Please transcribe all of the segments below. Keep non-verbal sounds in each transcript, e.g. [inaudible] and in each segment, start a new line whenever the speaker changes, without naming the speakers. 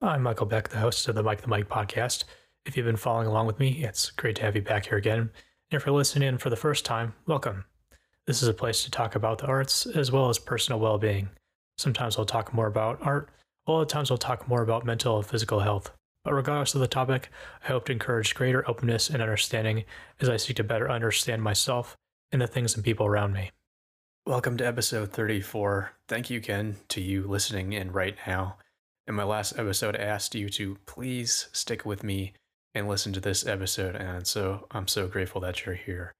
I'm Michael Beck, the host of the Mike the Mike podcast. If you've been following along with me, it's great to have you back here again. And if you're listening in for the first time, welcome. This is a place to talk about the arts as well as personal well being. Sometimes I'll talk more about art, a lot of times I'll talk more about mental and physical health. But regardless of the topic, I hope to encourage greater openness and understanding as I seek to better understand myself and the things and people around me. Welcome to episode 34. Thank you Ken, to you listening in right now. In my last episode, I asked you to please stick with me and listen to this episode, and so I'm so grateful that you're here.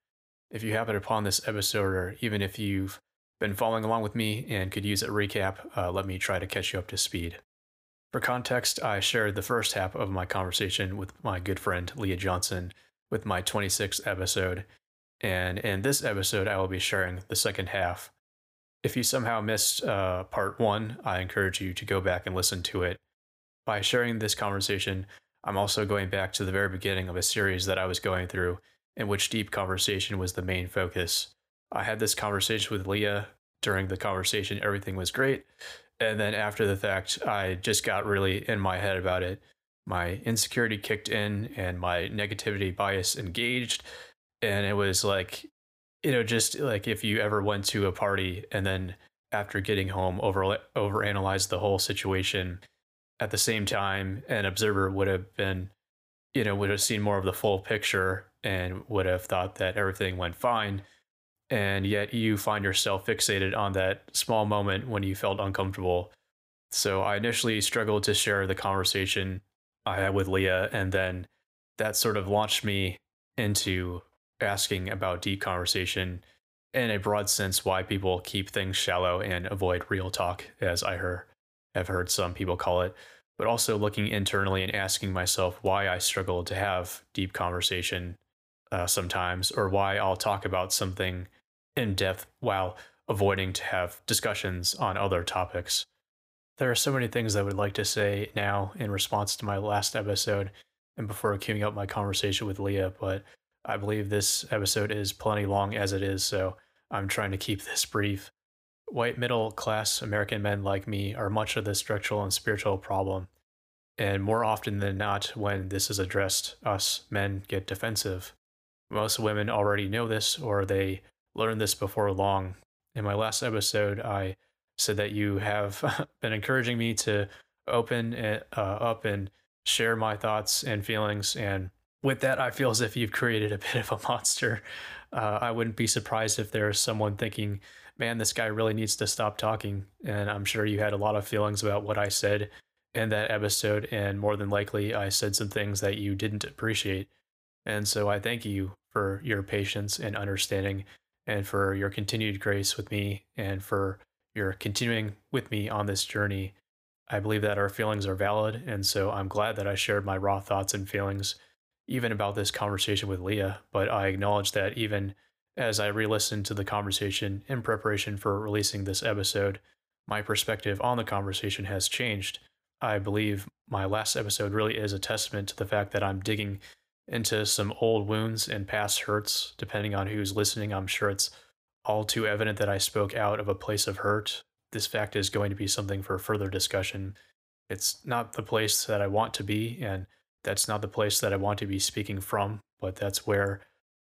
If you happen upon this episode, or even if you've been following along with me and could use a recap, uh, let me try to catch you up to speed. For context, I shared the first half of my conversation with my good friend Leah Johnson with my 26th episode, and in this episode, I will be sharing the second half. If you somehow missed uh, part one, I encourage you to go back and listen to it. By sharing this conversation, I'm also going back to the very beginning of a series that I was going through, in which deep conversation was the main focus. I had this conversation with Leah. During the conversation, everything was great. And then after the fact, I just got really in my head about it. My insecurity kicked in and my negativity bias engaged and it was like you know just like if you ever went to a party and then after getting home over over analyzed the whole situation at the same time an observer would have been you know would have seen more of the full picture and would have thought that everything went fine. And yet you find yourself fixated on that small moment when you felt uncomfortable. So i initially struggled to share the conversation i had with leah and then that sort of launched me into asking about deep conversation in a broad sense why people keep things shallow and avoid real talk, as I heard, have heard some people call it, but also looking internally and asking myself why I struggle to have deep conversation uh, sometimes, or why I'll talk about something in depth while avoiding to have discussions on other topics. There are so many things I would like to say now in response to my last episode and before queuing up my conversation with Leah, but I believe this episode is plenty long as it is, so I'm trying to keep this brief. White middle class American men like me are much of the structural and spiritual problem. And more often than not, when this is addressed, us men get defensive. Most women already know this or they learned this before long. In my last episode, I said that you have [laughs] been encouraging me to open uh, up and share my thoughts and feelings. And with that, I feel as if you've created a bit of a monster. Uh, I wouldn't be surprised if there's someone thinking, man, this guy really needs to stop talking. And I'm sure you had a lot of feelings about what I said in that episode. And more than likely, I said some things that you didn't appreciate. And so I thank you for your patience and understanding and for your continued grace with me and for your continuing with me on this journey. I believe that our feelings are valid. And so I'm glad that I shared my raw thoughts and feelings even about this conversation with Leah, but I acknowledge that even as I re listened to the conversation in preparation for releasing this episode, my perspective on the conversation has changed. I believe my last episode really is a testament to the fact that I'm digging into some old wounds and past hurts. Depending on who's listening, I'm sure it's all too evident that I spoke out of a place of hurt. This fact is going to be something for further discussion. It's not the place that I want to be, and that's not the place that I want to be speaking from, but that's where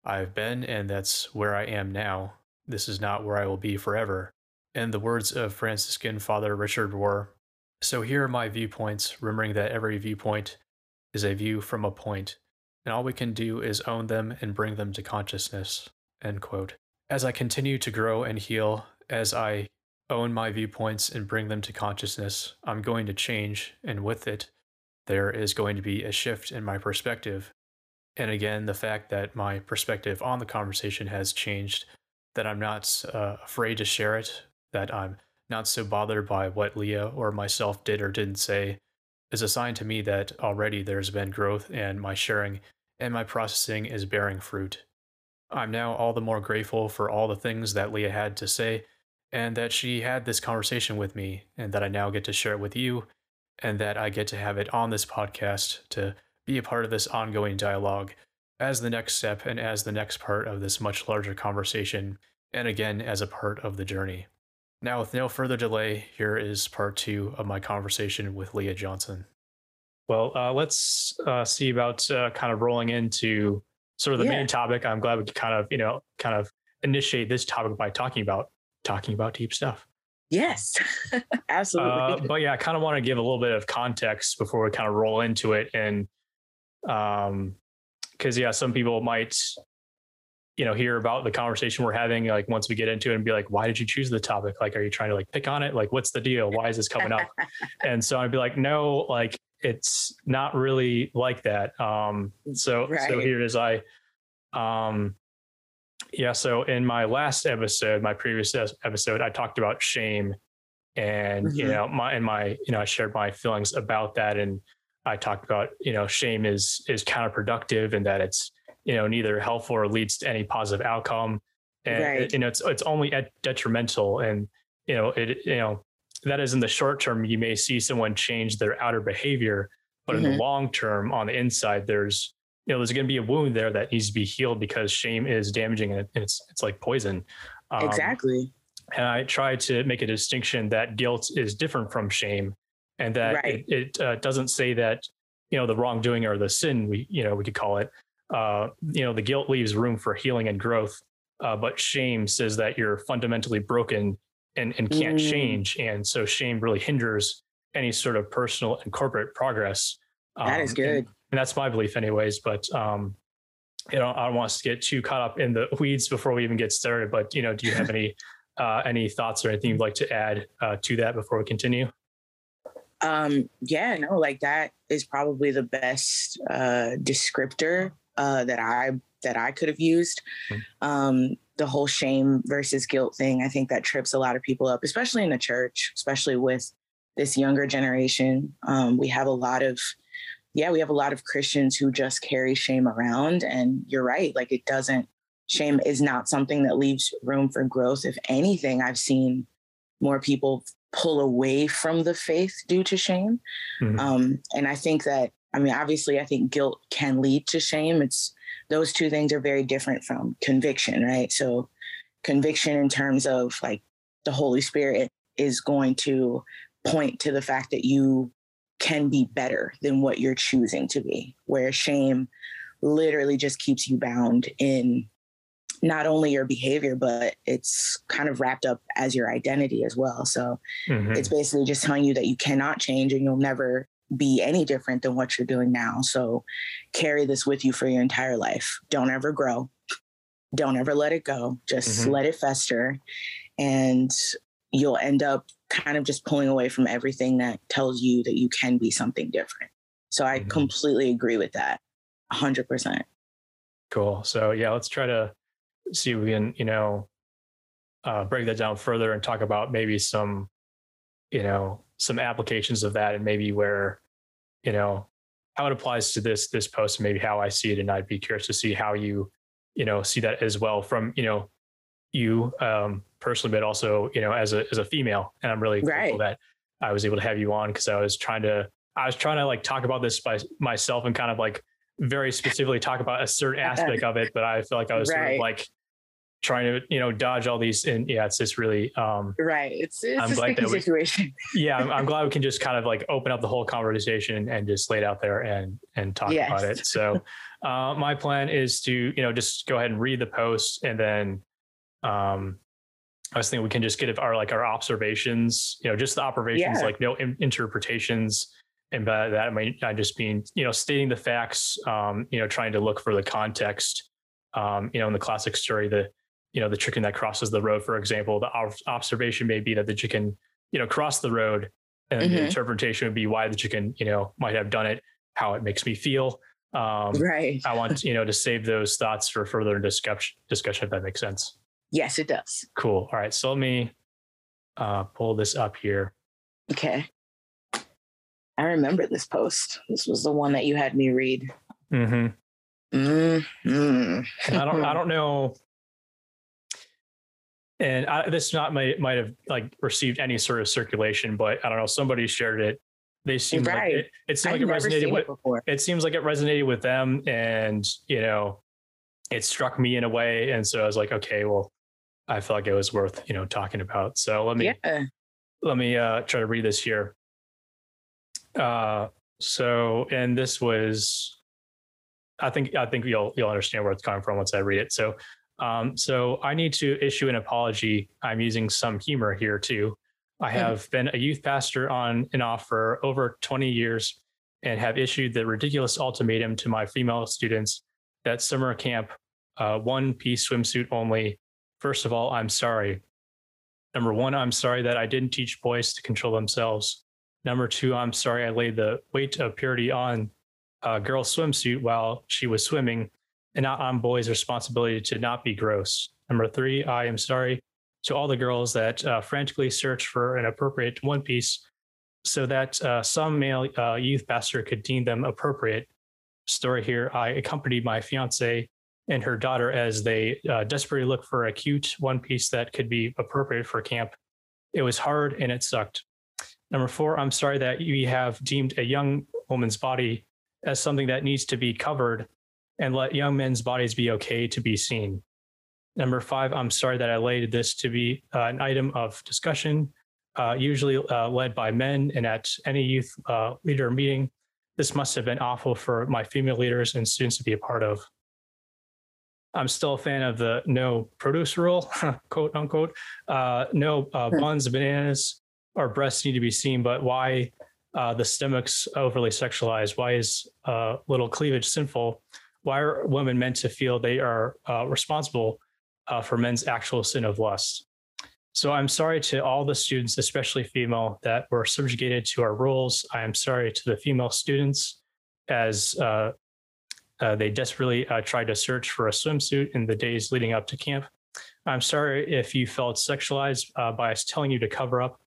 I've been and that's where I am now. This is not where I will be forever. In the words of Franciscan Father Richard Rohr, so here are my viewpoints, remembering that every viewpoint is a view from a point, and all we can do is own them and bring them to consciousness. End quote. As I continue to grow and heal, as I own my viewpoints and bring them to consciousness, I'm going to change, and with it, there is going to be a shift in my perspective. And again, the fact that my perspective on the conversation has changed, that I'm not uh, afraid to share it, that I'm not so bothered by what Leah or myself did or didn't say, is a sign to me that already there's been growth and my sharing and my processing is bearing fruit. I'm now all the more grateful for all the things that Leah had to say and that she had this conversation with me and that I now get to share it with you and that I get to have it on this podcast to be a part of this ongoing dialogue as the next step and as the next part of this much larger conversation, and again as a part of the journey. Now, with no further delay, here is part two of my conversation with Leah Johnson. Well, uh, let's uh, see about uh, kind of rolling into sort of the
Yeah.
main topic. I'm glad we could kind of, you know, kind of initiate this topic by talking about talking about deep stuff.
Yes, [laughs] absolutely.
Uh, but yeah, I kind of want to give a little bit of context before we kind of roll into it, and um, because yeah, some people might, you know, hear about the conversation we're having, like once we get into it, and be like, "Why did you choose the topic? Like, are you trying to like pick on it? Like, what's the deal? Why is this coming up?" [laughs] and so I'd be like, "No, like it's not really like that." Um, so so
Right.
here it is. I, um, yeah. So in my last episode, my previous episode, I talked about shame, and you
Mhm.
know, my and my you know, I shared my feelings about that, and I talked about you know, shame is is counterproductive, and that it's you know neither helpful or leads to any positive outcome, and
Right.
you know, it's it's only detrimental, and you know, it you know, that is in the short term, you may see someone change their outer behavior, but in the
Mhm.
long term, on the inside, there's you know, there's going to be a wound there that needs to be healed because shame is damaging and it's it's like poison. Um,
exactly.
And I try to make a distinction that guilt is different from shame, and that
Right.
it, it uh, doesn't say that you know the wrongdoing or the sin we you know we could call it. Uh, you know, the guilt leaves room for healing and growth, uh, but shame says that you're fundamentally broken and and can't
Mm.
change, and so shame really hinders any sort of personal and corporate progress.
That is
Um,
good.
and- and that's my belief anyways but um you know i don't want us to get too caught up in the weeds before we even get started but you know do you have any [laughs] uh any thoughts or anything you'd like to add uh to that before we continue
Um, yeah, no, like that is probably the best uh, descriptor uh, that I that I could have used.
Hmm.
Um, the whole shame versus guilt thing, I think that trips a lot of people up, especially in the church, especially with this younger generation. Um, we have a lot of, yeah, we have a lot of Christians who just carry shame around, and you're right, like it doesn't. Shame is not something that leaves room for growth. If anything, I've seen more people pull away from the faith due to shame.
Mhm.
Um, and I think that, I mean, obviously, I think guilt can lead to shame. It's those two things are very different from conviction, right? So, conviction in terms of like the Holy Spirit is going to point to the fact that you can be better than what you're choosing to be, where shame literally just keeps you bound in not only your behavior, but it's kind of wrapped up as your identity as well. So,
Mhm.
it's basically just telling you that you cannot change and you'll never be any different than what you're doing now. So carry this with you for your entire life. Don't ever grow. Don't ever let it go. Just
Mhm.
let it fester. And you'll end up kind of just pulling away from everything that tells you that you can be something different. So I
Mhm.
completely agree with that. 100%.
cool so yeah let's try to see if we can you know uh break that down further and talk about maybe some you know some applications of that and maybe where you know how it applies to this this post and maybe how i see it and i'd be curious to see how you you know see that as well from you know you um personally but also you know as a as a female and i'm really
Right.
grateful that i was able to have you on because i was trying to i was trying to like talk about this by myself and kind of like very specifically talk about a certain [laughs] aspect of it but i feel like i was sort of like trying to you know dodge all these and yeah it's just really um
Right. It's, it's
I'm
a
glad that we-
situation. [laughs]
yeah I'm, I'm glad we can just kind of like open up the whole conversation and just lay it out there and and talk
Yes.
about it so [laughs] uh my plan is to you know just go ahead and read the post and then um I was thinking we can just get our like our observations, you know, just the observations,
Yeah.
like no in- interpretations. And by that, I mean, I just mean, you know, stating the facts, um, you know, trying to look for the context. Um, you know, in the classic story, the, you know, the chicken that crosses the road, for example, the ob- observation may be that the chicken, you know, crossed the road. And the
Mhm.
interpretation would be why the chicken, you know, might have done it, how it makes me feel. Um,
right.
I want, [laughs] you know, to save those thoughts for further discussion, discussion, if that makes sense.
Yes, it does.
Cool. All right. So let me uh, pull this up here.
Okay. I remember this post. This was the one that you had me read. Mm-hmm.
Mm-hmm. I don't. I [laughs] don't know. And I, this not might might have like received any sort of circulation, but I don't know. Somebody shared it. They seemed like it, it seemed
I've
like it resonated with.
it.
It seems like it resonated with them, and you know, it struck me in a way, and so I was like, okay, well, I felt like it was worth you know talking about. So let me
Yeah.
let me uh, try to read this here. Uh, So, and this was, I think, I think you'll you'll understand where it's coming from once I read it. So, um, so I need to issue an apology. I'm using some humor here too. I hmm. have mm-hmm. been a youth pastor on and off for over 20 years and have issued the ridiculous ultimatum to my female students that summer camp, uh, one piece swimsuit only. First of all, I'm sorry. Number one, I'm sorry that I didn't teach boys to control themselves. Number two, I'm sorry I laid the weight of purity on a girl's swimsuit while she was swimming and not on boys' responsibility to not be gross. Number three, I am sorry to all the girls that uh, frantically search for an appropriate one piece so that uh, some male uh, youth pastor could deem them appropriate. Story here I accompanied my fiance and her daughter as they uh, desperately look for a cute one piece that could be appropriate for camp. It was hard and it sucked. Number four, I'm sorry that you have deemed a young woman's body as something that needs to be covered and let young men's bodies be okay to be seen. Number five, I'm sorry that I laid this to be uh, an item of discussion, uh, usually uh, led by men and at any youth uh, leader meeting. This must have been awful for my female leaders and students to be a part of. I'm still a fan of the no produce rule, [laughs] quote unquote. Uh, no uh, buns, bananas, or breasts need to be seen, but why uh, the stomach's overly sexualized? Why is uh, little cleavage sinful? Why are women meant to feel they are uh, responsible uh, for men's actual sin of lust? So I'm sorry to all the students, especially female, that were subjugated to our rules. I am sorry to the female students as uh, uh, they desperately tried to search for a swimsuit in the days leading up to camp. I'm sorry if you felt sexualized by us telling you to cover up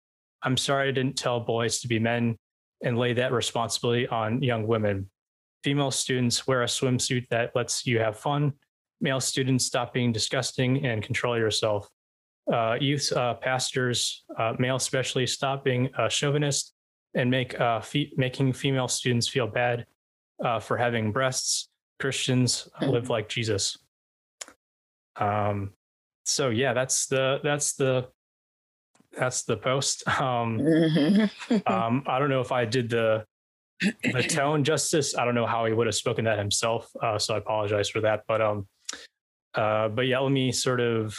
I'm sorry I didn't tell boys to be men and lay that responsibility on young women. Female students wear a swimsuit that lets you have fun. Male students stop being disgusting and control yourself. Uh, youth uh, pastors, uh, male especially, stop being a chauvinist and make uh, fe- making female students feel bad uh, for having breasts. Christians live like Jesus. Um, so yeah, that's the that's the that's the post. [laughs] Um, mm-hmm. um, I don't know if I did the the tone justice. I don't know how he would have spoken that himself. Uh, so I apologize for that. But um, uh, but yeah, let me sort of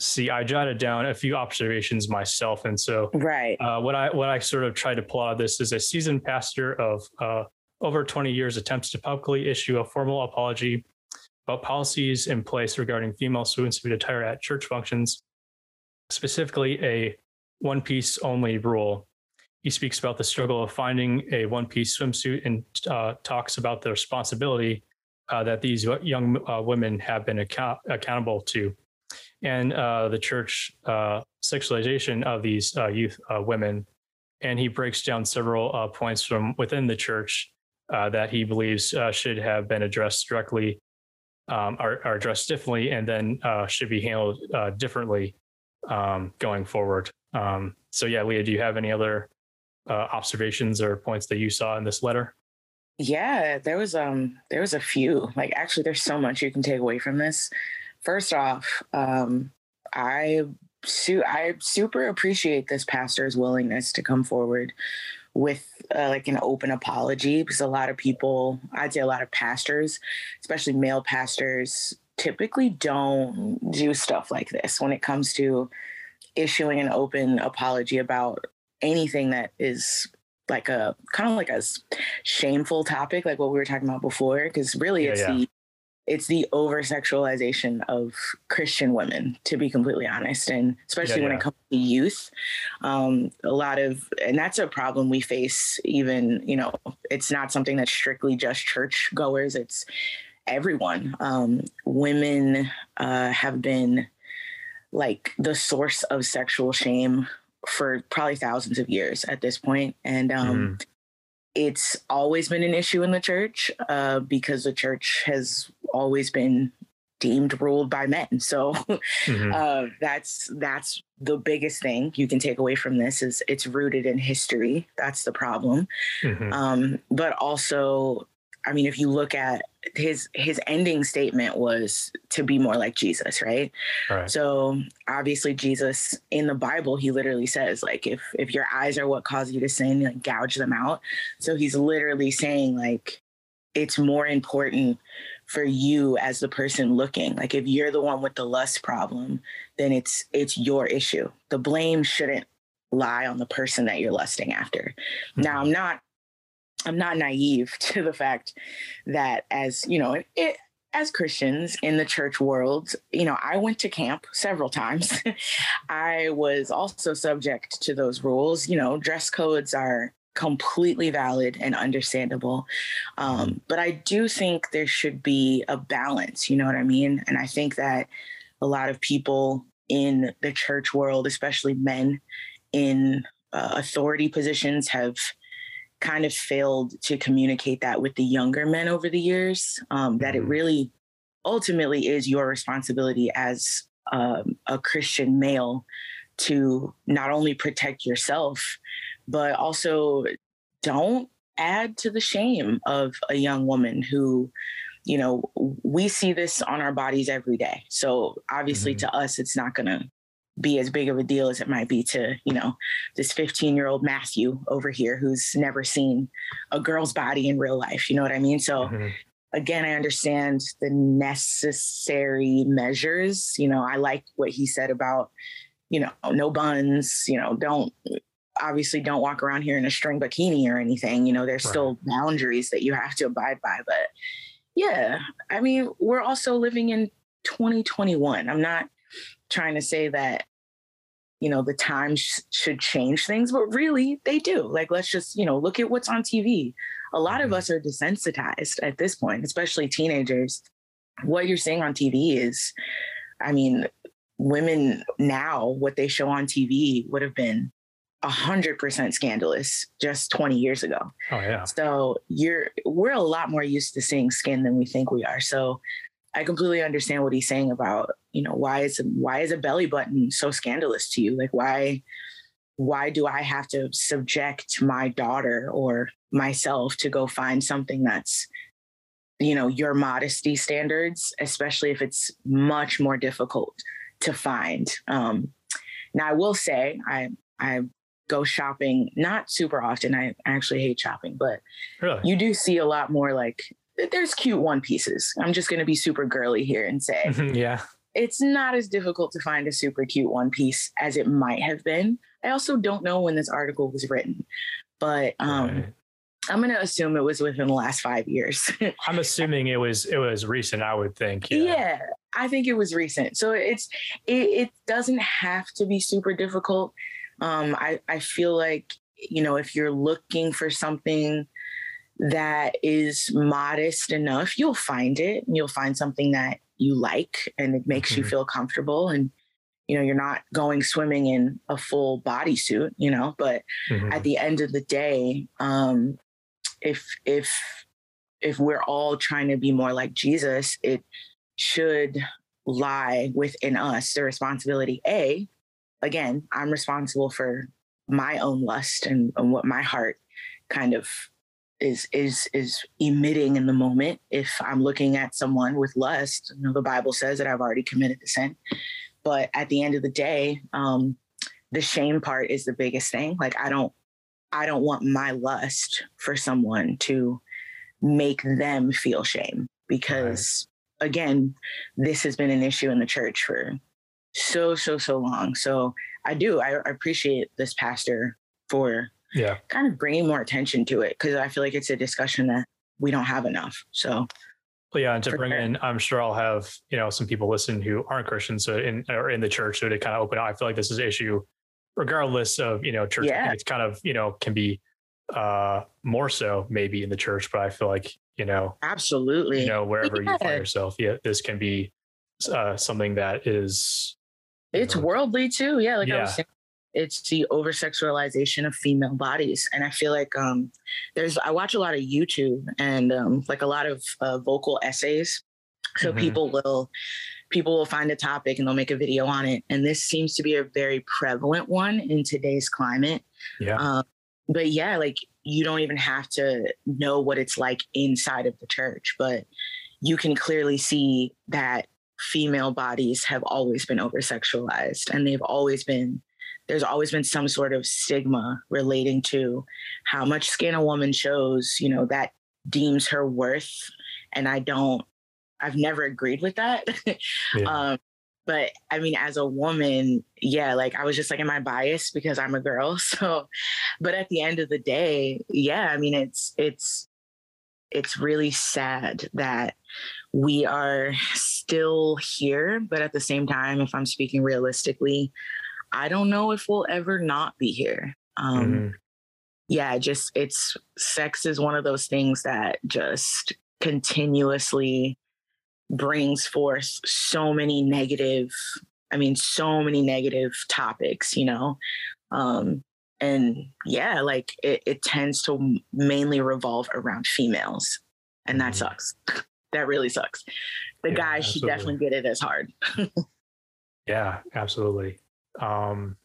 see. I jotted down a few observations myself, and so
right.
Uh, what I what I sort of tried to pull out of this is a seasoned pastor of uh, over 20 years attempts to publicly issue a formal apology about policies in place regarding female swimsuit attire at church functions specifically a one piece only rule. He speaks about the struggle of finding a one piece swimsuit and uh, talks about the responsibility uh, that these young uh, women have been account- accountable to, and uh, the church uh, sexualization of these uh, youth women. And he breaks down several points from within the church that he believes should have been addressed directly, um, are, are, addressed differently, and then should be handled differently um, going forward. Um, so yeah, Leah, do you have any other uh, observations or points that you saw in this letter?
Yeah, there was um there was a few. Like actually there's so much you can take away from this. First off, um I su- I super appreciate this pastor's willingness to come forward with uh, like an open apology because a lot of people, I'd say a lot of pastors, especially male pastors, typically don't do stuff like this when it comes to issuing an open apology about anything that is like a kind of like a shameful topic like what we were talking about before because really yeah, it's yeah. the it's the over sexualization of christian women to be completely honest and especially yeah, when it comes to youth um, a lot of and that's a problem we face even you know it's not something that's strictly just church goers it's everyone. Um, women uh, have been like the source of sexual shame for probably thousands of years at this point. And um, mm. It's always been an issue in the church uh, because the church has always been deemed ruled by men. [laughs] So mm-hmm. uh, that's that's the biggest thing you can take away from this is it's rooted in history. That's the problem. Mm-hmm. Um, but also, I mean, if you look at his his ending statement was to be more like Jesus, right?
Right.
So obviously Jesus in the Bible, he literally says, like, if if your eyes are what cause you to sin, like gouge them out. So he's literally saying, like, it's more important for you as the person looking. Like if you're the one with the lust problem, then it's it's your issue. The blame shouldn't lie on the person that you're lusting after. Mm-hmm. Now I'm not I'm not naive [laughs] to the fact that as, you know, it, as Christians in the church world, you know, I went to camp several times. [laughs] I was also subject to those rules. You know, dress codes are completely valid and understandable. Um, but I do think there should be a balance, you know what I mean? And I think that a lot of people in the church world, especially men in uh, authority positions, have kind of failed to communicate that with the younger men over the years um, that it mm-hmm. really ultimately is your responsibility as um, a christian male to not only protect yourself but also don't add to the shame of a young woman who you know we see this on our bodies every day so obviously mm-hmm. to us it's not going to be as big of a deal as it might be to, you know, this 15 year old Matthew over here who's never seen a girl's body in real life. You know what I mean? So, mm-hmm. again, I understand the necessary measures. You know, I like what he said about, you know, no buns, you know, don't obviously don't walk around here in a string bikini or anything. You know, there's right. still boundaries that you have to abide by. But yeah, I mean, we're also living in 2021. I'm not trying to say that you know the times should change things but really they do like let's just you know look at what's on tv a lot of mm-hmm. us are desensitized at this point especially teenagers what you're seeing on tv is i mean women now what they show on tv would have been 100% scandalous just 20 years ago.
Oh yeah.
So you're we're a lot more used to seeing skin than we think we are. So I completely understand what he's saying about, you know, why is why is a belly button so scandalous to you? Like why why do I have to subject my daughter or myself to go find something that's you know your modesty standards especially if it's much more difficult to find um now i will say i i go shopping not super often i actually hate shopping but really? you do see a lot more like there's cute one pieces. I'm just going to be super girly here and say, [laughs]
yeah,
it's not as difficult to find a super cute one piece as it might have been. I also don't know when this article was written, but um, right. I'm going to assume it was within the last five years. [laughs]
I'm assuming it was it was recent. I would think.
Yeah. yeah, I think it was recent. So it's it, it doesn't have to be super difficult. Um, I I feel like you know if you're looking for something that is modest enough, you'll find it and you'll find something that you like and it makes mm-hmm. you feel comfortable and you know you're not going swimming in a full bodysuit you know but mm-hmm. at the end of the day um if if if we're all trying to be more like Jesus it should lie within us the responsibility a again i'm responsible for my own lust and, and what my heart kind of is is is emitting in the moment. If i'm looking at someone with lust you know the bible says that i've already committed the sin. But at the end of the day um the shame part is the biggest thing. Like i don't i don't want my lust for someone to make them feel shame because right. again this has been an issue in the church for so so so long. So i do i, I appreciate this pastor for
yeah
kind of bringing more attention to it because i feel like it's a discussion that we don't have enough so
well, yeah, and to bring sure. in, I'm sure I'll have you know some people listen who aren't Christians, so in or in the church, so to kind of open. Up. I feel like this is an issue, regardless of you know church. Yeah. It's kind of you know can be uh more so maybe in the church, but I feel like you know
absolutely
you know wherever yeah. you find yourself, yeah, this can be uh, something that is
it's know, worldly too. Yeah, like yeah. I was saying it's the over sexualization of female bodies. And i feel like um, there's i watch a lot of youtube and um, like a lot of uh, vocal essays. So mm-hmm. people will people will find a topic and they'll make a video on it. And this seems to be a very prevalent one in today's climate.
Yeah.
Um, but yeah like you don't even have to know what it's like inside of the church, but you can clearly see that female bodies have always been over sexualized and they've always been there's always been some sort of stigma relating to how much skin a woman shows you know that deems her worth. And i don't i've never agreed with that. [laughs] Yeah. um, but i mean as a woman yeah like i was just like am i biased because i'm a girl? [laughs] So but at the end of the day yeah i mean it's it's it's really sad that we are still here. But at the same time if i'm speaking realistically I don't know if we'll ever not be here. Um, mm-hmm. Yeah, just it's sex is one of those things that just continuously brings forth so many negative, I mean, so many negative topics, you know? Um, and yeah, like it, it tends to mainly revolve around females, and that mm-hmm. sucks. [laughs] that really sucks. The yeah, guys should definitely get it as hard. [laughs]
yeah, absolutely. Um,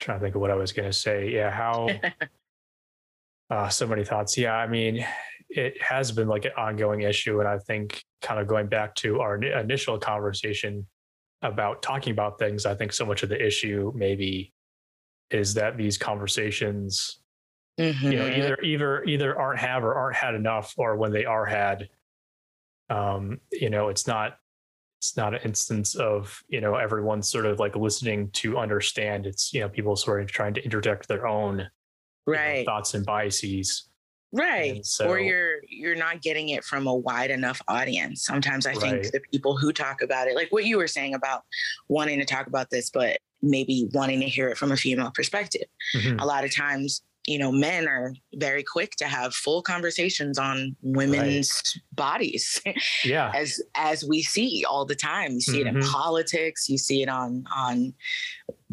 trying to think of what I was going to say. Yeah, how. [laughs] uh, so many thoughts. Yeah, I mean, it has been like an ongoing issue, and I think kind of going back to our initial conversation about talking about things, I think so much of the issue maybe is that these conversations, mm-hmm. you know, mm-hmm. either either either aren't have or aren't had enough, or when they are had, um, you know, it's not it's not an instance of you know everyone sort of like listening to understand. It's you know people sort of trying to interject their own
right
you know, thoughts and biases.
Right. So, or you're you're not getting it from a wide enough audience. Sometimes i right. think the people who talk about it like what you were saying about wanting to talk about this but maybe wanting to hear it from a female perspective. Mm-hmm. a lot of times you know men are very quick to have full conversations on women's right. bodies [laughs]
yeah
as as we see all the time you see mm-hmm. it in mm-hmm. politics you see it on on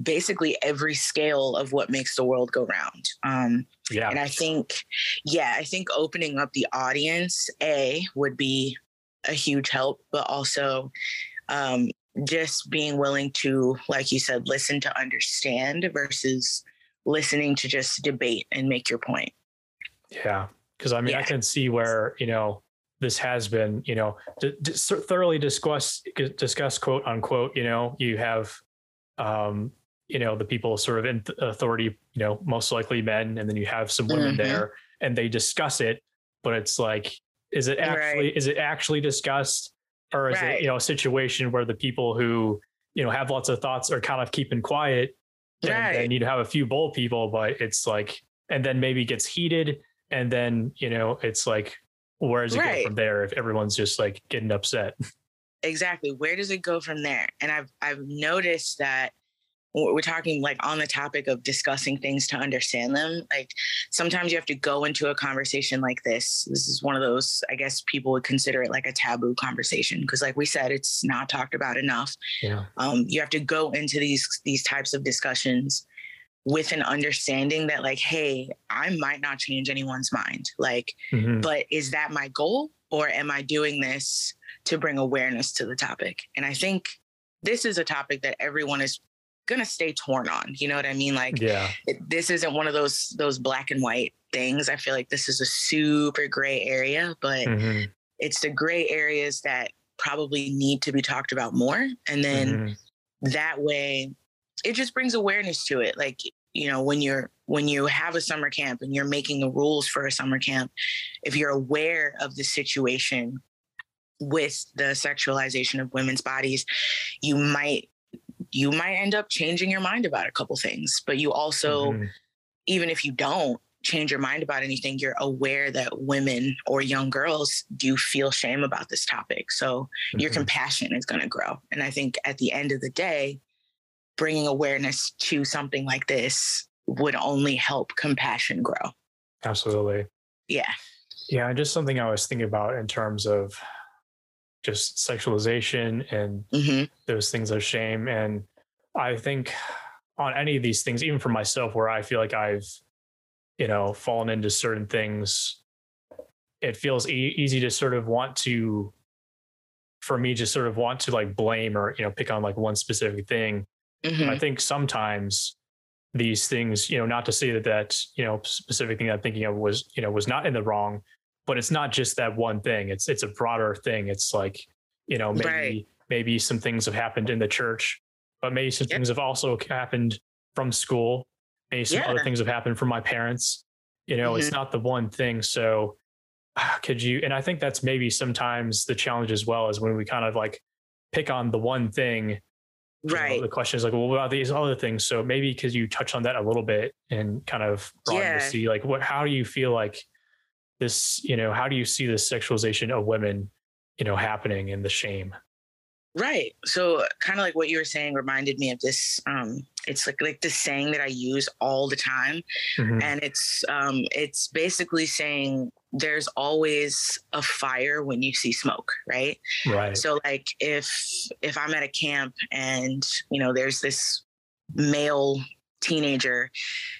basically every scale of what makes the world go round um yeah and i think yeah i think opening up the audience a would be a huge help but also um just being willing to like you said listen to understand versus listening to just debate and make your point.
Yeah. Cause I mean, yeah. I can see where, you know, this has been, you know, d- d- thoroughly discussed, discussed quote unquote, you know, you have, um, you know, the people sort of in authority, you know, most likely men, and then you have some women mm-hmm. there and they discuss it, but it's like, is it actually, right. is it actually discussed or is right. it, you know, a situation where the people who, you know, have lots of thoughts are kind of keeping quiet and right. then you'd have a few bowl people, but it's like, and then maybe gets heated, and then you know it's like, where does it right. go from there if everyone's just like getting upset? [laughs]
Exactly. Where does it go from there? And I've I've noticed that we're talking like on the topic of discussing things to understand them like sometimes you have to go into a conversation like this. This is one of those i guess people would consider it like a taboo conversation because like we said it's not talked about enough.
Yeah.
Um, you have to go into these these types of discussions with an understanding that like hey i might not change anyone's mind like mm-hmm. but is that my goal or am i doing this to bring awareness to the topic? And i think this is a topic that everyone is gonna stay torn on. You know what I mean? Like,
yeah,
it, this isn't one of those those black and white things. I feel like this is a super gray area, but mm-hmm. it's the gray areas that probably need to be talked about more. And then mm-hmm. that way, it just brings awareness to it. Like, you know, when you're when you have a summer camp and you're making the rules for a summer camp, if you're aware of the situation with the sexualization of women's bodies, you might you might end up changing your mind about a couple things, but you also, mm-hmm. even if you don't change your mind about anything, you're aware that women or young girls do feel shame about this topic. So mm-hmm. your compassion is going to grow. And I think at the end of the day, bringing awareness to something like this would only help compassion grow.
Absolutely.
Yeah.
Yeah. And just something I was thinking about in terms of just sexualization and mm-hmm. those things of shame. And I think on any of these things, even for myself, where I feel like I've, you know, fallen into certain things, it feels e- easy to sort of want to, for me, just sort of want to like blame or, you know, pick on like one specific thing. Mm-hmm. I think sometimes these things, you know, not to say that that, you know, specific thing I'm thinking of was, you know, was not in the wrong, but it's not just that one thing. It's it's a broader thing. It's like, you know, maybe right. maybe some things have happened in the church, but maybe some things have also happened from school. Maybe some yeah. other things have happened from my parents. You know, mm-hmm. it's not the one thing. So could you and I think that's maybe sometimes the challenge as well is when we kind of like pick on the one thing
right
know, the question is like well what about these other things so maybe because you touch on that a little bit and kind of brought yeah. to see like what how do you feel like this you know how do you see this sexualization of women you know happening and the shame?
Right. So kind of like what you were saying reminded me of this um it's like like the saying that i use all the time. Mm-hmm. and it's um it's basically saying there's always a fire when you see smoke right?
Right.
So like if if i'm at a camp and you know there's this male teenager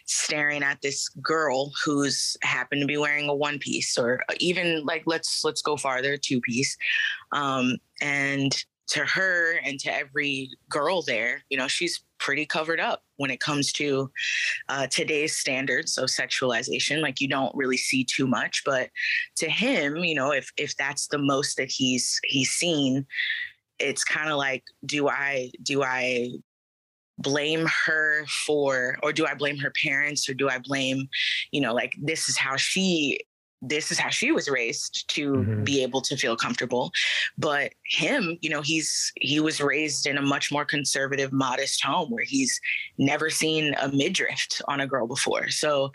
staring at this girl who's happened to be wearing a one piece or even like let's let's go farther two piece um and to her and to every girl there, you know, she's pretty covered up when it comes to uh, today's standards of sexualization. Like you don't really see too much, but to him, you know, if if that's the most that he's he's seen, it's kind of like, do I do I blame her for or do i blame her parents or do i blame you know like this is how she this is how she was raised to mm-hmm. be able to feel comfortable but him you know he's he was raised in a much more conservative modest home where he's never seen a midriff on a girl before so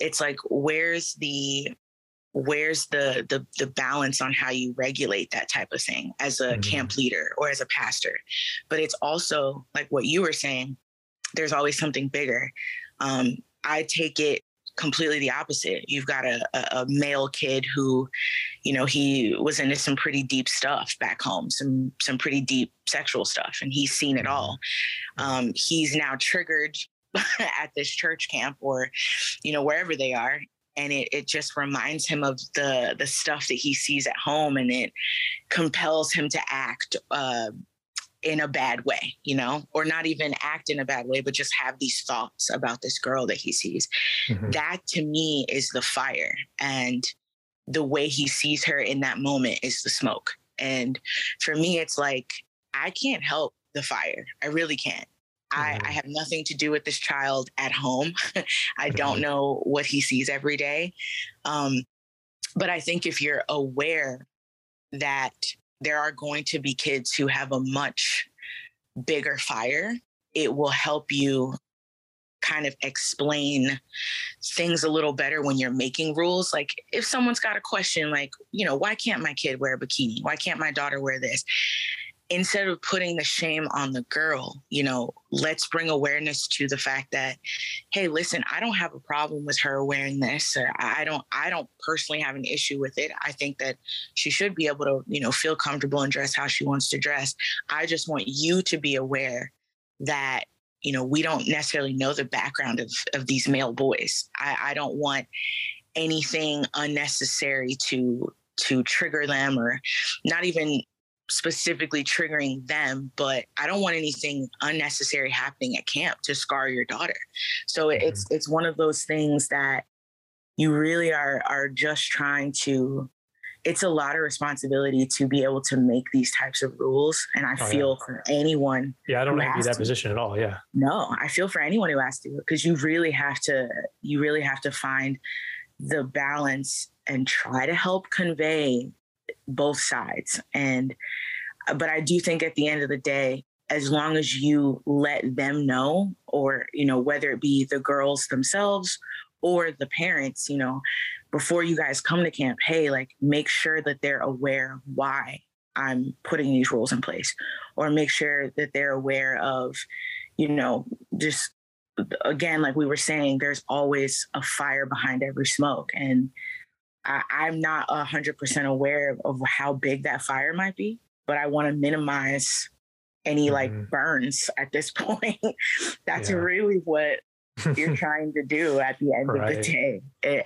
it's like where's the where's the the the balance on how you regulate that type of thing as a mm-hmm. camp leader or as a pastor but it's also like what you were saying there's always something bigger um, i take it completely the opposite. You've got a, a, male kid who, you know, he was into some pretty deep stuff back home, some some pretty deep sexual stuff, and he's seen it all. Mm-hmm. Um, he's now triggered [laughs] at this church camp or, you know, wherever they are. And it, it just reminds him of the the stuff that he sees at home, and it compels him to act uh, in a bad way, you know, or not even act in a bad way, but just have these thoughts about this girl that he sees. Mm-hmm. That to me is the fire. And the way he sees her in that moment is the smoke. And for me, it's like, I can't help the fire. I really can't. I, I, have nothing to do with this child at home. [laughs] I don't know what he sees every day. Um, but I think if you're aware that there are going to be kids who have a much bigger fire. It will help you kind of explain things a little better when you're making rules. Like if someone's got a question, like, you know, why can't my kid wear a bikini? Why can't my daughter wear this? Instead of putting the shame on the girl, you know, let's bring awareness to the fact that, hey, listen, I don't have a problem with her wearing this, or I don't, I don't personally have an issue with it. I think that she should be able to, you know, feel comfortable and dress how she wants to dress. I just want you to be aware that, you know, we don't necessarily know the background of of these male boys. I, I don't want anything unnecessary to to trigger them or not even specifically triggering them, but I don't want anything unnecessary happening at camp to scar your daughter. So mm-hmm. it's it's one of those things that you really are are just trying to it's a lot of responsibility to be able to make these types of rules. And I oh, feel yeah. for anyone.
Yeah, I don't want to be that to. position at all. Yeah.
No, I feel for anyone who has to because you really have to you really have to find the balance and try to help convey both sides. And, uh, but I do think at the end of the day, as long as you let them know, or, you know, whether it be the girls themselves or the parents, you know, before you guys come to camp, hey, like make sure that they're aware why I'm putting these rules in place, or make sure that they're aware of, you know, just again, like we were saying, there's always a fire behind every smoke. And I, am not hundred percent aware of, of, how big that fire might be, but I want to minimize any mm-hmm. like burns at this [laughs] point. That's yeah. really what you're [laughs] trying to do at the end right. of the day.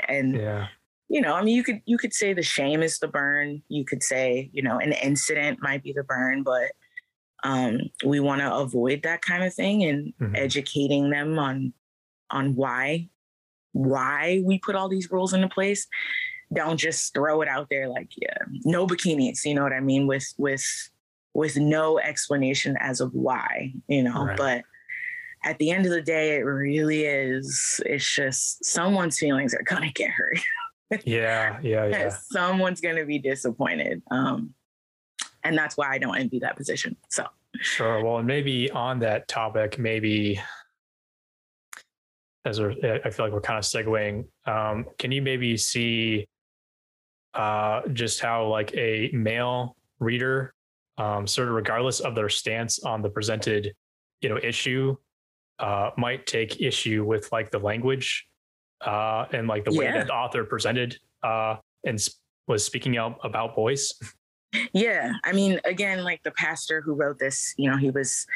And yeah. you know, I mean you could you could say the shame is the burn. You could say, you know, an incident might be the burn, but um, we want to avoid that kind of thing and mm-hmm. educating them on on why why we put all these rules into place don't just throw it out there like yeah no bikinis you know what i mean with with with no explanation as of why you know right. but at the end of the day it really is it's just someone's feelings are gonna get hurt [laughs]
yeah yeah yeah
someone's gonna be disappointed um and that's why i don't envy that position so
sure well and maybe on that topic maybe as we're, I feel like we're kind of segueing. Um, can you maybe see uh, just how like a male reader, um, sort of regardless of their stance on the presented, you know, issue, uh, might take issue with like the language uh, and like the way that the author presented uh, and was speaking out about boys.
Yeah, I mean, again, like the pastor who wrote this, you know, he was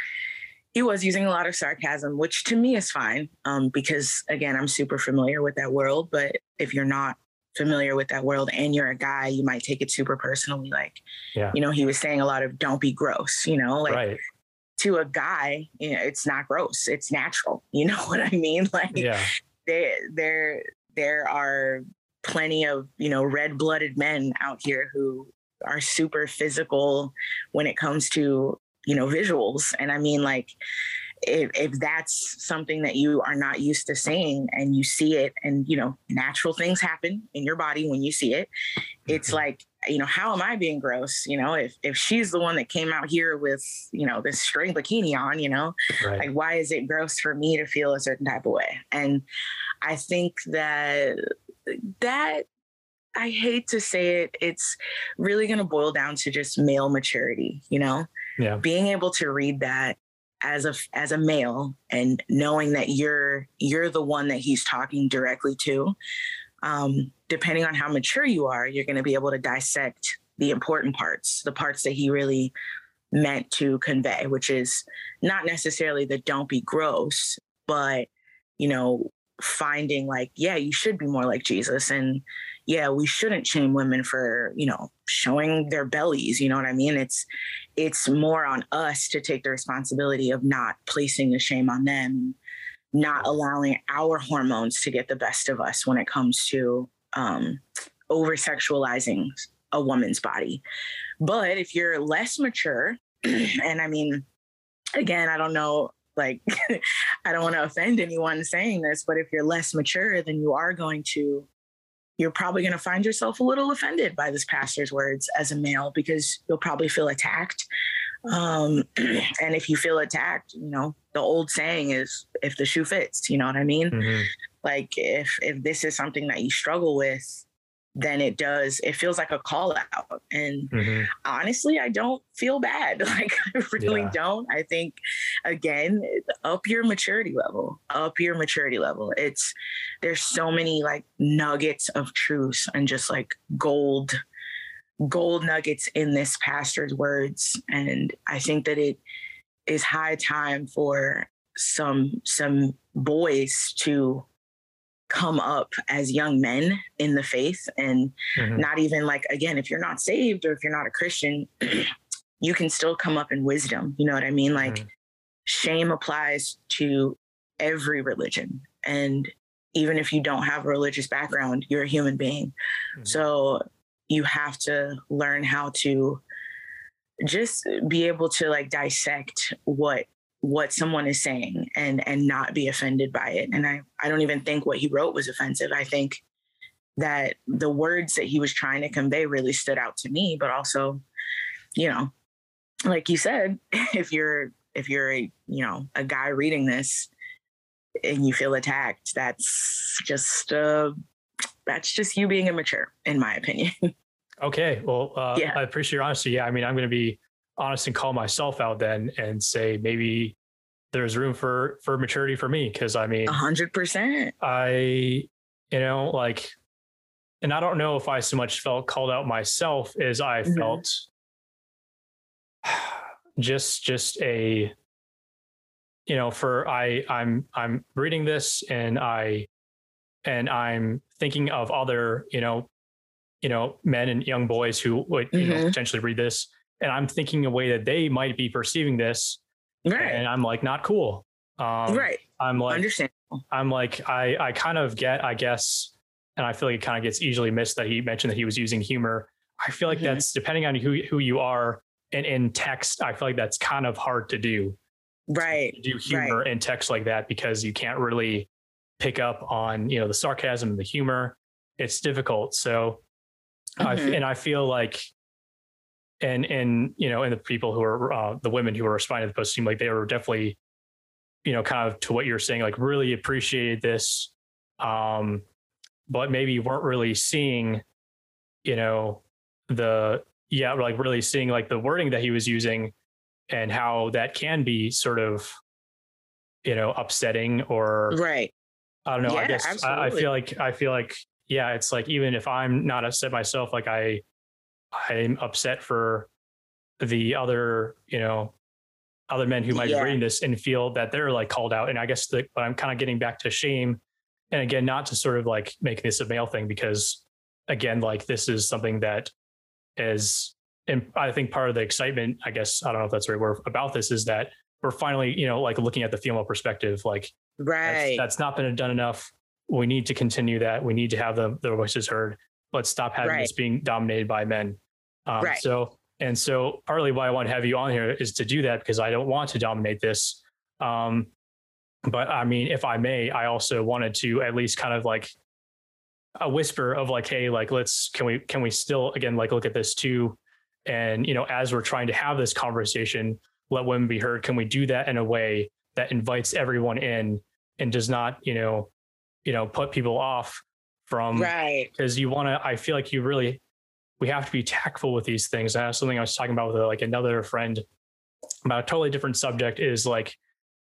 he was using a lot of sarcasm, which to me is fine um, because, again, I'm super familiar with that world. But if you're not familiar with that world and you're a guy, you might take it super personally. Like, yeah. you know, he was saying a lot of don't be gross, you know, like right. to a guy, you know, it's not gross, it's natural. [laughs] You know what I mean? Like, yeah. there, there, there are plenty of, you know, red blooded men out here who are super physical when it comes to you know visuals and i mean like if, if that's something that you are not used to seeing and you see it and you know natural things happen in your body when you see it it's mm-hmm. like you know how am i being gross you know if if she's the one that came out here with you know this string bikini on you know right. like why is it gross for me to feel a certain type of way and i think that that I hate to say it, it's really going to boil down to just male maturity, you know?
Yeah.
Being able to read that as a as a male and knowing that you're you're the one that he's talking directly to um, depending on how mature you are you're going to be able to dissect the important parts the parts that he really meant to convey which is not necessarily the don't be gross but you know finding like yeah you should be more like jesus and yeah, we shouldn't shame women for, you know, showing their bellies, you know what I mean? It's it's more on us to take the responsibility of not placing the shame on them, not allowing our hormones to get the best of us when it comes to um over sexualizing a woman's body. But if you're less mature, [clears throat] and I mean, again, I don't know like [laughs] I don't want to offend anyone saying this, but if you're less mature, then you are going to you're probably going to find yourself a little offended by this pastor's words as a male because you'll probably feel attacked. Um, [clears throat] and if you feel attacked, you know, the old saying is if the shoe fits, you know what I mean? Mm-hmm. Like if if this is something that you struggle with, then it does it feels like a call out. And mm-hmm. honestly i don't feel bad. [laughs] Like i really yeah. don't. I think again up your maturity level up your maturity level. It's there's so many like nuggets of truth and just like gold gold nuggets in this pastor's words. And i think that it is high time for some some boys to come up as young men in the faith and mm-hmm. not even like again if you're not saved or if you're not a christian [clears throat] you can still come up in wisdom you know what i mean like mm-hmm. shame applies to every religion and even if you don't have a religious background you're a human being mm-hmm. so you have to learn how to just be able to like dissect what what someone is saying and and not be offended by it. And i i don't even think what he wrote was offensive. I think that the words that he was trying to convey really stood out to me but also you know like you said [laughs] if you're if you're a you know a guy reading this and you feel attacked that's just uh that's just you being immature in my opinion. [laughs]
Okay. Well uh, yeah. i appreciate your honesty. Yeah i mean i'm going to be honest and call myself out then and say maybe there's room for for maturity for me because I mean,
hundred percent.
I, you know, like, and I don't know if I so much felt called out myself as I mm-hmm. felt [sighs] just just a you know for i i'm i'm reading this and i and i'm thinking of other you know you know men and young boys who would you mm-hmm. know potentially read this and I'm thinking a way that they might be perceiving this. Right. And I'm like, not cool.
Um, right.
I'm like, understand. I'm like, I, I kind of get, I guess, and I feel like it kind of gets easily missed that he mentioned that he was using humor. I feel like mm-hmm. that's depending on who, who you are and in text, I feel like that's kind of hard to do.
Right.
To do humor right. in text like that because you can't really pick up on, you know, the sarcasm and the humor. It's difficult. So, mm-hmm. I, and I feel like and and you know and the people who are uh, the women who were responding to the post seem like they were definitely you know kind of to what you're saying like really appreciated this um but maybe weren't really seeing you know the yeah like really seeing like the wording that he was using and how that can be sort of you know upsetting or
right.
I don't know yeah, i guess I, I feel like i feel like yeah it's like even if i'm not upset myself like i I'm upset for the other, you know, other men who might yeah. be reading this and feel that they're like called out. And I guess the, but I'm kind of getting back to shame. And again, not to sort of like make this a male thing because again, like this is something that is, and I think part of the excitement, I guess, I don't know if that's the right word about this is that we're finally, you know, like looking at the female perspective, like,
right.
That's, that's not been done enough. We need to continue that. We need to have the, the voices heard. Let's stop having right. this being dominated by men. Um, right. So, and so partly why I want to have you on here is to do that because I don't want to dominate this. Um, but I mean, if I may, I also wanted to at least kind of like a whisper of like, hey, like let's can we can we still again like look at this too, and you know, as we're trying to have this conversation, let women be heard. Can we do that in a way that invites everyone in and does not, you know, you know, put people off from
right
because you want to. I feel like you really we have to be tactful with these things. And that's something I was talking about with like another friend about a totally different subject is like,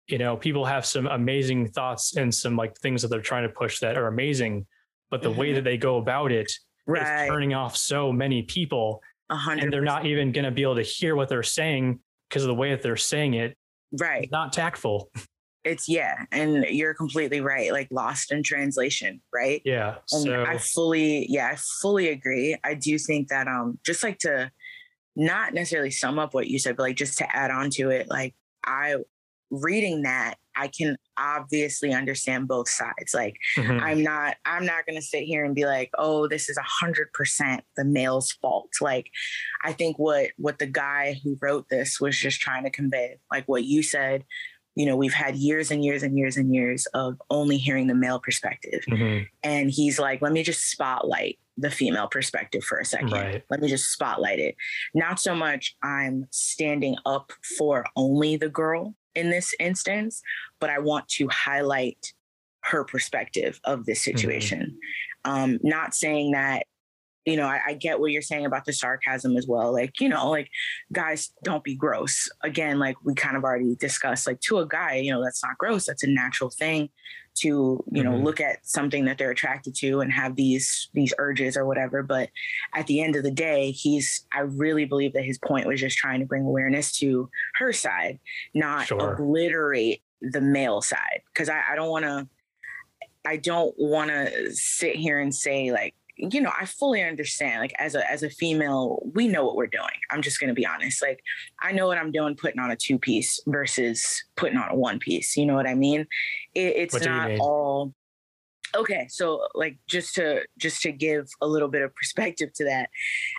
you know, people have some amazing thoughts and some like things that they're trying to push that are amazing, but the mm-hmm. way that they go about it right. is turning off so many people 100%. and they're not even going to be able to hear what they're saying because of the way that they're saying it.
Right.
Not tactful.
It's yeah and you're completely right like lost in translation right
yeah
and so. i fully yeah i fully agree i do think that um just like to not necessarily sum up what you said but like just to add on to it like i reading that i can obviously understand both sides like mm-hmm. i'm not i'm not going to sit here and be like oh this is a hundred percent the male's fault like i think what what the guy who wrote this was just trying to convey like what you said you know, we've had years and years and years and years of only hearing the male perspective. Mm-hmm. And he's like, let me just spotlight the female perspective for a second. Right. Let me just spotlight it. Not so much I'm standing up for only the girl in this instance, but I want to highlight her perspective of this mm-hmm. situation. Mm-hmm. Um, not saying that you know, I, I, get what you're saying about the sarcasm as well. Like, you know, like guys, don't be gross. Again, like we kind of already discussed, like to a guy, you know, that's not gross. That's a natural thing to, you mm-hmm. know, look at something that they're attracted to and have these these urges or whatever. But at the end of the day, he's I really believe that his point was just trying to bring awareness to her side, not sure. obliterate the male side. Cause I, I don't wanna I don't wanna sit here and say like you know, I fully understand. Like as a as a female, we know what we're doing. I'm just gonna be honest. Like I know what I'm doing putting on a two piece versus putting on a one piece. You know what I mean? It, it's not all okay so like just to just to give a little bit of perspective to that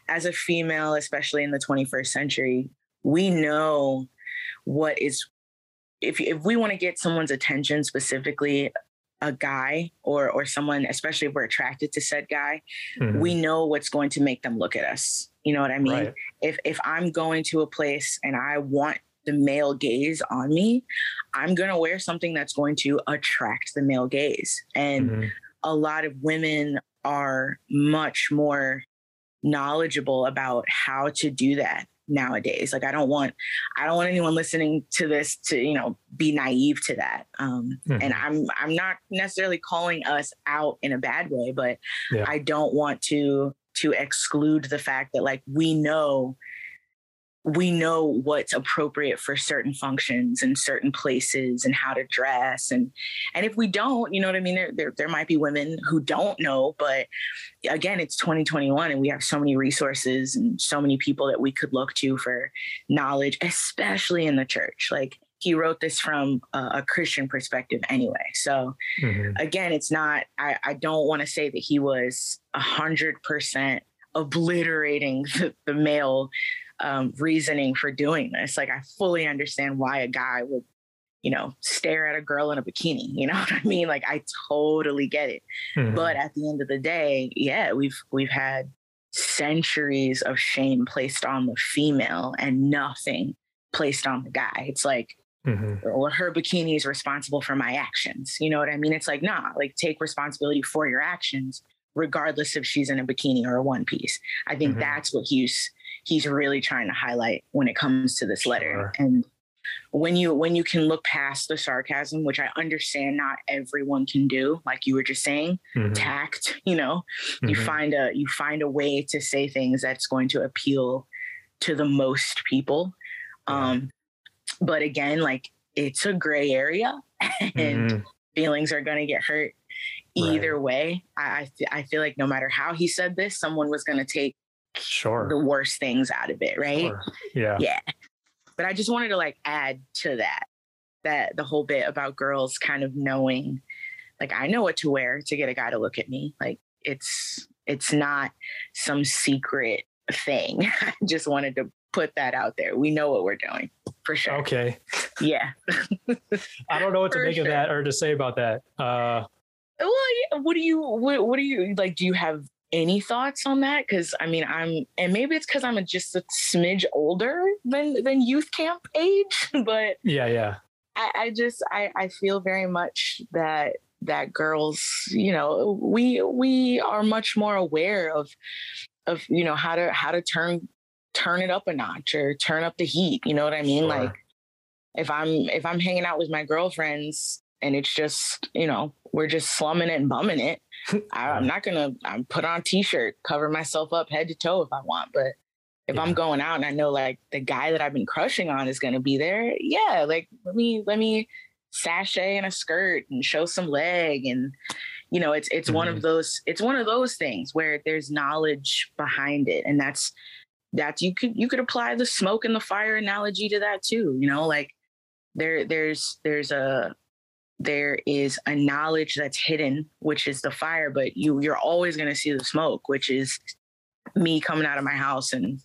as a female especially in the 21st century we know what is if if we want to get someone's attention specifically a guy or or someone especially if we're attracted to said guy mm-hmm. we know what's going to make them look at us you know what i mean right. if if i'm going to a place and i want the male gaze on me i'm going to wear something that's going to attract the male gaze and mm-hmm. a lot of women are much more knowledgeable about how to do that nowadays like i don't want i don't want anyone listening to this to you know be naive to that um mm-hmm. and i'm i'm not necessarily calling us out in a bad way but yeah. i don't want to to exclude the fact that like we know we know what's appropriate for certain functions and certain places and how to dress and and if we don't you know what i mean there, there there might be women who don't know but again it's 2021 and we have so many resources and so many people that we could look to for knowledge especially in the church like he wrote this from a, a Christian perspective anyway. So mm-hmm. again, it's not, I, I don't want to say that he was a hundred percent obliterating [laughs] the, the male um, reasoning for doing this. Like I fully understand why a guy would, you know, stare at a girl in a bikini. You know [laughs] what I mean? Like I totally get it. Mm-hmm. But at the end of the day, yeah, we've we've had centuries of shame placed on the female and nothing placed on the guy. It's like Mm-hmm. Well, her bikini is responsible for my actions. You know what I mean? It's like, nah, like take responsibility for your actions, regardless if she's in a bikini or a one piece. I think mm-hmm. that's what he's he's really trying to highlight when it comes to this letter. Sure. And when you when you can look past the sarcasm, which I understand not everyone can do, like you were just saying, mm-hmm. tact, you know, you mm-hmm. find a you find a way to say things that's going to appeal to the most people. Um, but again, like it's a gray area [laughs] and mm-hmm. feelings are going to get hurt either right. way. I, I feel like no matter how he said this, someone was going to take
sure
the worst things out of it. Right. Sure.
Yeah.
Yeah. But I just wanted to like add to that, that the whole bit about girls kind of knowing, like, I know what to wear to get a guy to look at me. Like it's, it's not some secret thing. [laughs] I just wanted to put that out there. We know what we're doing for sure.
Okay.
Yeah. [laughs]
I don't know what to make sure. of that or to say about that. Uh,
well, what do you what, what do you like? Do you have any thoughts on that? Because I mean, I'm and maybe it's because I'm a, just a smidge older than than youth camp age, [laughs] but
yeah, yeah.
I, I just I I feel very much that that girls, you know, we we are much more aware of of you know how to how to turn turn it up a notch or turn up the heat. You know what I mean? Sure. Like if I'm if I'm hanging out with my girlfriends and it's just you know we're just slumming it and bumming it, [laughs] I, am not gonna I'm put on a t-shirt, cover myself up head to toe if I want. But if yeah. I'm going out and I know like the guy that I've been crushing on is gonna be there, yeah, like let me let me sashay in a skirt and show some leg and you know it's it's mm-hmm. one of mm-hmm. those it's one of those things where there's knowledge behind it and that's that you could you could apply the smoke and the fire analogy to that too you know like there there's there's a there is a knowledge that's hidden which is the fire but you you're always going to see the smoke which is me coming out of my house and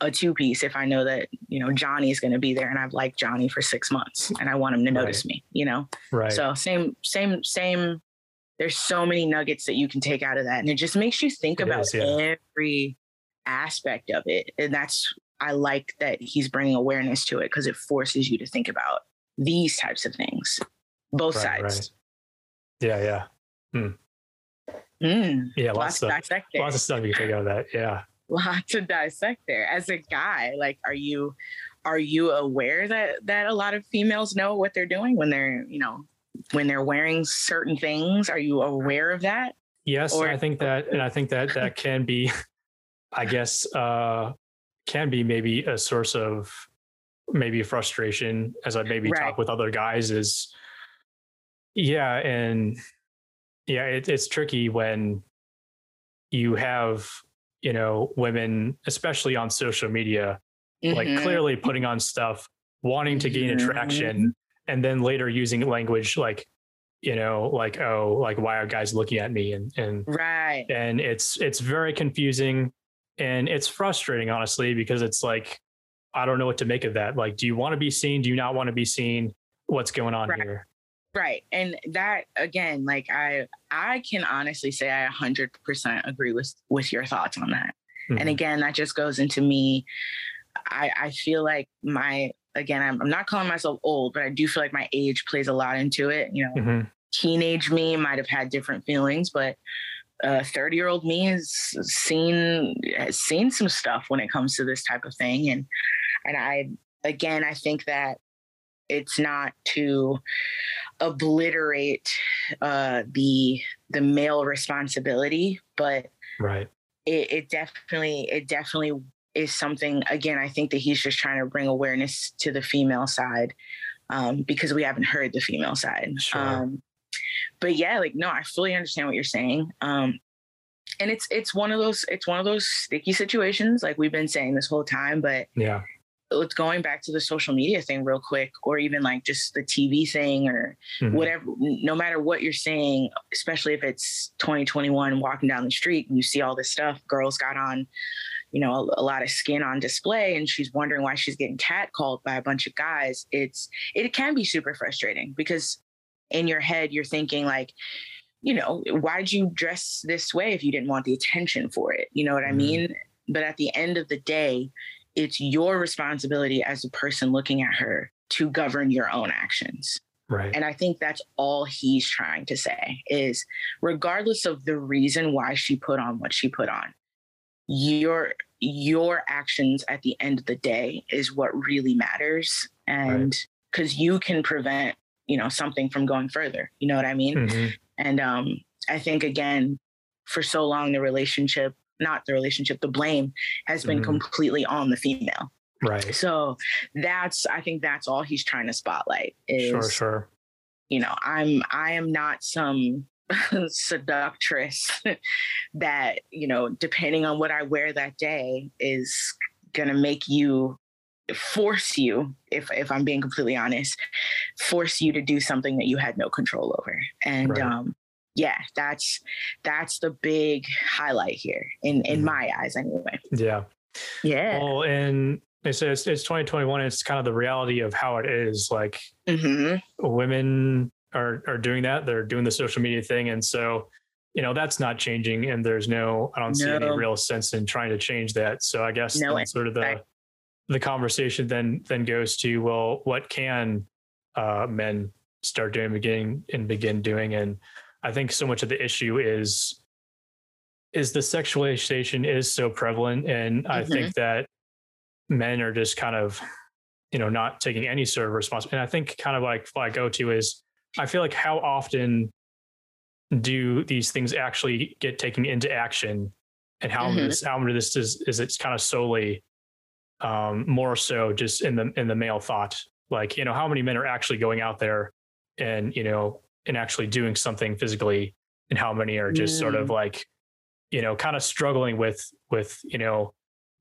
a two piece if i know that you know johnny's going to be there and i've liked johnny for six months and i want him to notice right. me you know
right
so same same same there's so many nuggets that you can take out of that and it just makes you think it about is, yeah. every aspect of it. And that's, I like that he's bringing awareness to it because it forces you to think about these types of things, both right, sides.
Right. Yeah, yeah. Hmm.
Mm,
yeah, lots, lots of, lots of stuff you can take out of that. Yeah. [laughs]
Lots to dissect there. As a guy, like, are you are you aware that that a lot of females know what they're doing when they're, you know, when they're wearing certain things? Are you aware of that?
Yes, or, I think that, and I think that that [laughs] can be I guess, uh, can be maybe a source of maybe frustration as I maybe right. talk with other guys is, yeah. And yeah, it, it's tricky when you have, you know, women, especially on social media, mm-hmm. like clearly putting on stuff, wanting to gain mm-hmm. attraction, and then later using language like, you know, like, oh, like why are guys looking at me? And and
right.
And it's it's very confusing and it's frustrating honestly because it's like i don't know what to make of that like do you want to be seen do you not want to be seen what's going on
right.
here
right and that again like i i can honestly say i 100% agree with with your thoughts on that mm-hmm. and again that just goes into me i i feel like my again I'm, I'm not calling myself old but i do feel like my age plays a lot into it you know mm-hmm. teenage me might have had different feelings but uh, 30 year old me has seen has seen some stuff when it comes to this type of thing and and i again i think that it's not to obliterate uh, the the male responsibility but
right
it, it definitely it definitely is something again i think that he's just trying to bring awareness to the female side um, because we haven't heard the female side
sure.
um, but yeah, like no, I fully understand what you're saying. Um, and it's it's one of those it's one of those sticky situations, like we've been saying this whole time. But
yeah,
it's going back to the social media thing real quick or even like just the tv thing or mm-hmm. whatever no matter what you're saying especially if it's 2021 walking down the street and you see all this stuff girls got on you know a, a, lot of skin on display and she's wondering why she's getting catcalled by a bunch of guys it's it can be super frustrating because in your head you're thinking like you know why did you dress this way if you didn't want the attention for it you know what mm-hmm. i mean but at the end of the day it's your responsibility as a person looking at her to govern your own actions
Right.
And I think that's all he's trying to say is regardless of the reason why she put on what she put on, your your actions at the end of the day is what really matters and because right. you can prevent you know something from going further you know what i mean mm-hmm. and um i think again for so long the relationship not the relationship the blame has been mm-hmm. completely on the female
right
so that's i think that's all he's trying to spotlight is
sure sure
you know i'm i am not some [laughs] seductress [laughs] that you know depending on what i wear that day is going to make you force you if if i'm being completely honest force you to do something that you had no control over and right. um yeah that's that's the big highlight here in in mm-hmm. my eyes anyway
yeah
yeah
well and it's, it's, it's 2021 it's kind of the reality of how it is like mm-hmm. women are are doing that. They're doing the social media thing, and so you know that's not changing. And there's no, I don't see any real sense in trying to change that. So I guess no, sort of the the conversation then then goes to well, what can uh, men start doing, begin and begin doing? And I think so much of the issue is is the sexualization is so prevalent, and mm-hmm. I think that men are just kind of you know not taking any sort of responsibility. And I think kind of like what I go to is I feel like how often do these things actually get taken into action and how mm-hmm. this how much of this is is it's kind of solely um more so just in the in the male thought like you know how many men are actually going out there and you know and actually doing something physically and how many are just mm. sort of mm. like you know kind of struggling with with you know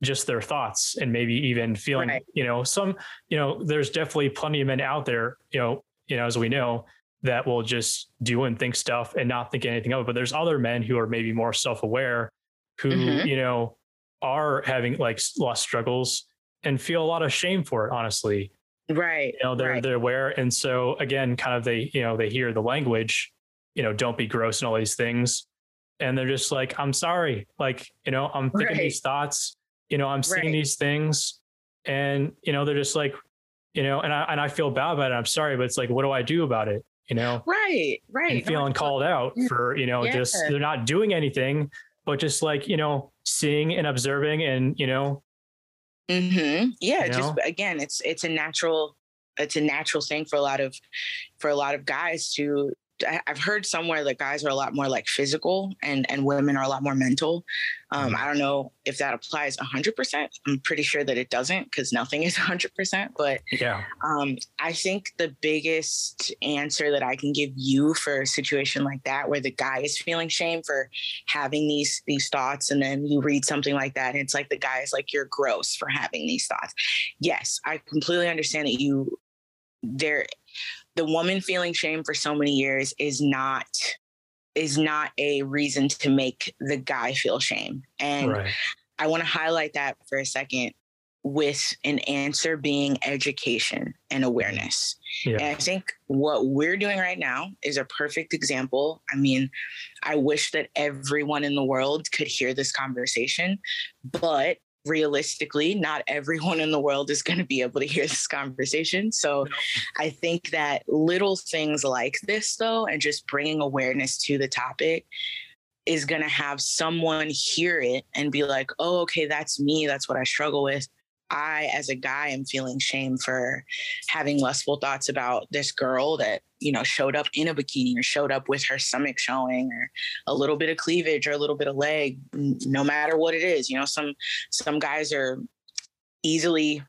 just their thoughts and maybe even feeling right. you know some you know there's definitely plenty of men out there you know you know as we know that will just do and think stuff and not think anything of it. But there's other men who are maybe more self aware who, mm-hmm. you know, are having like lost struggles and feel a lot of shame for it, honestly.
Right.
You know, they're
right.
they're aware. And so again, kind of they, you know, they hear the language, you know, don't be gross and all these things. And they're just like, I'm sorry. Like, you know, I'm thinking right. these thoughts, you know, I'm seeing right. these things. And, you know, they're just like, you know, and I and I feel bad about it. I'm sorry, but it's like, what do I do about it? you know
right right
and feeling called out mm, for you know yeah. just they're not doing anything but just like you know seeing and observing and you know
mm-hmm. yeah you know? just again it's it's a natural it's a natural thing for a lot of for a lot of guys to I've heard somewhere that guys are a lot more like physical and and women are a lot more mental. Um, mm-hmm. I don't know if that applies 100%. I'm pretty sure that it doesn't because nothing is 100%. But
yeah,
um, I think the biggest answer that I can give you for a situation like that, where the guy is feeling shame for having these these thoughts, and then you read something like that, and it's like the guy is like, "You're gross for having these thoughts." Yes, I completely understand that you there the woman feeling shame for so many years is not is not a reason to make the guy feel shame. And right. I want to highlight that for a second with an answer being education and awareness. Yeah. And I think what we're doing right now is a perfect example. I mean, I wish that everyone in the world could hear this conversation, but realistically, not everyone in the world is going to be able to hear this conversation. So I think that little things like this, though, and just bringing awareness to the topic is going to have someone hear it and be like, oh, okay, that's me. That's what I struggle with. I, as a guy, am feeling shame for having lustful thoughts about this girl that, you know, showed up in a bikini or showed up with her stomach showing or a little bit of cleavage or a little bit of leg, no matter what it is. You know, some some guys are easily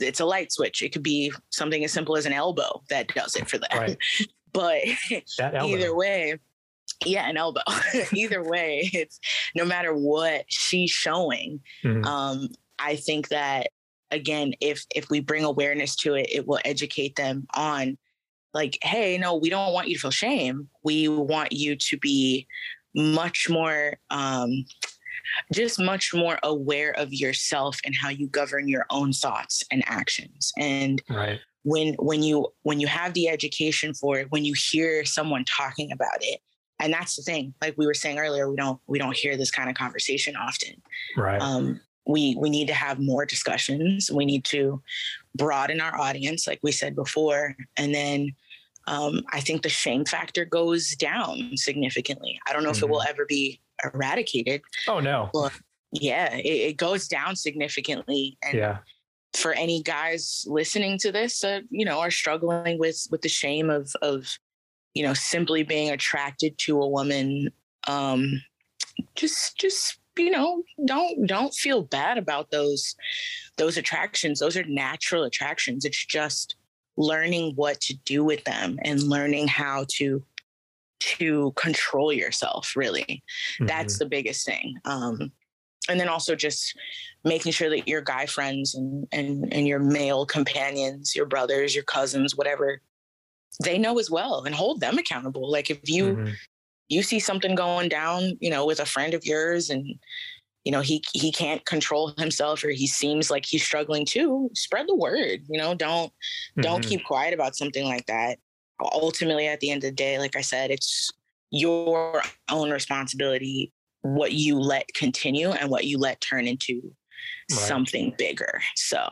it's a light switch. It could be something as simple as an elbow that does it for them. Right. [laughs] but either way, yeah, an elbow. [laughs] either way, it's no matter what she's showing. Mm-hmm. Um, I think that again, if if we bring awareness to it, it will educate them on like, hey, no, we don't want you to feel shame. We want you to be much more um just much more aware of yourself and how you govern your own thoughts and actions. And
right.
when when you when you have the education for it, when you hear someone talking about it, and that's the thing, like we were saying earlier, we don't we don't hear this kind of conversation often.
Right.
Um, we we need to have more discussions. We need to broaden our audience, like we said before, and then um, I think the shame factor goes down significantly. I don't know mm-hmm. if it will mm-hmm. ever be eradicated.
Oh no.
But yeah, it, it goes down significantly.
And yeah.
For any guys listening to this that you know are struggling with with the shame of of you know simply being attracted to a woman, um, just just you know don't don't feel bad about those those attractions. Those are natural attractions. It's just learning what to do with them and learning how to to control yourself really mm-hmm. that's the biggest thing um and then also just making sure that your guy friends and and and your male companions your brothers your cousins whatever they know as well and hold them accountable like if you mm-hmm. You see something going down you know with a friend of yours and you know he he can't control himself or he seems like he's struggling too spread the word you know don't mm-hmm. don't keep quiet about something like that ultimately at the end of the day like i said it's your own responsibility what you let continue and what you let turn into right. something bigger so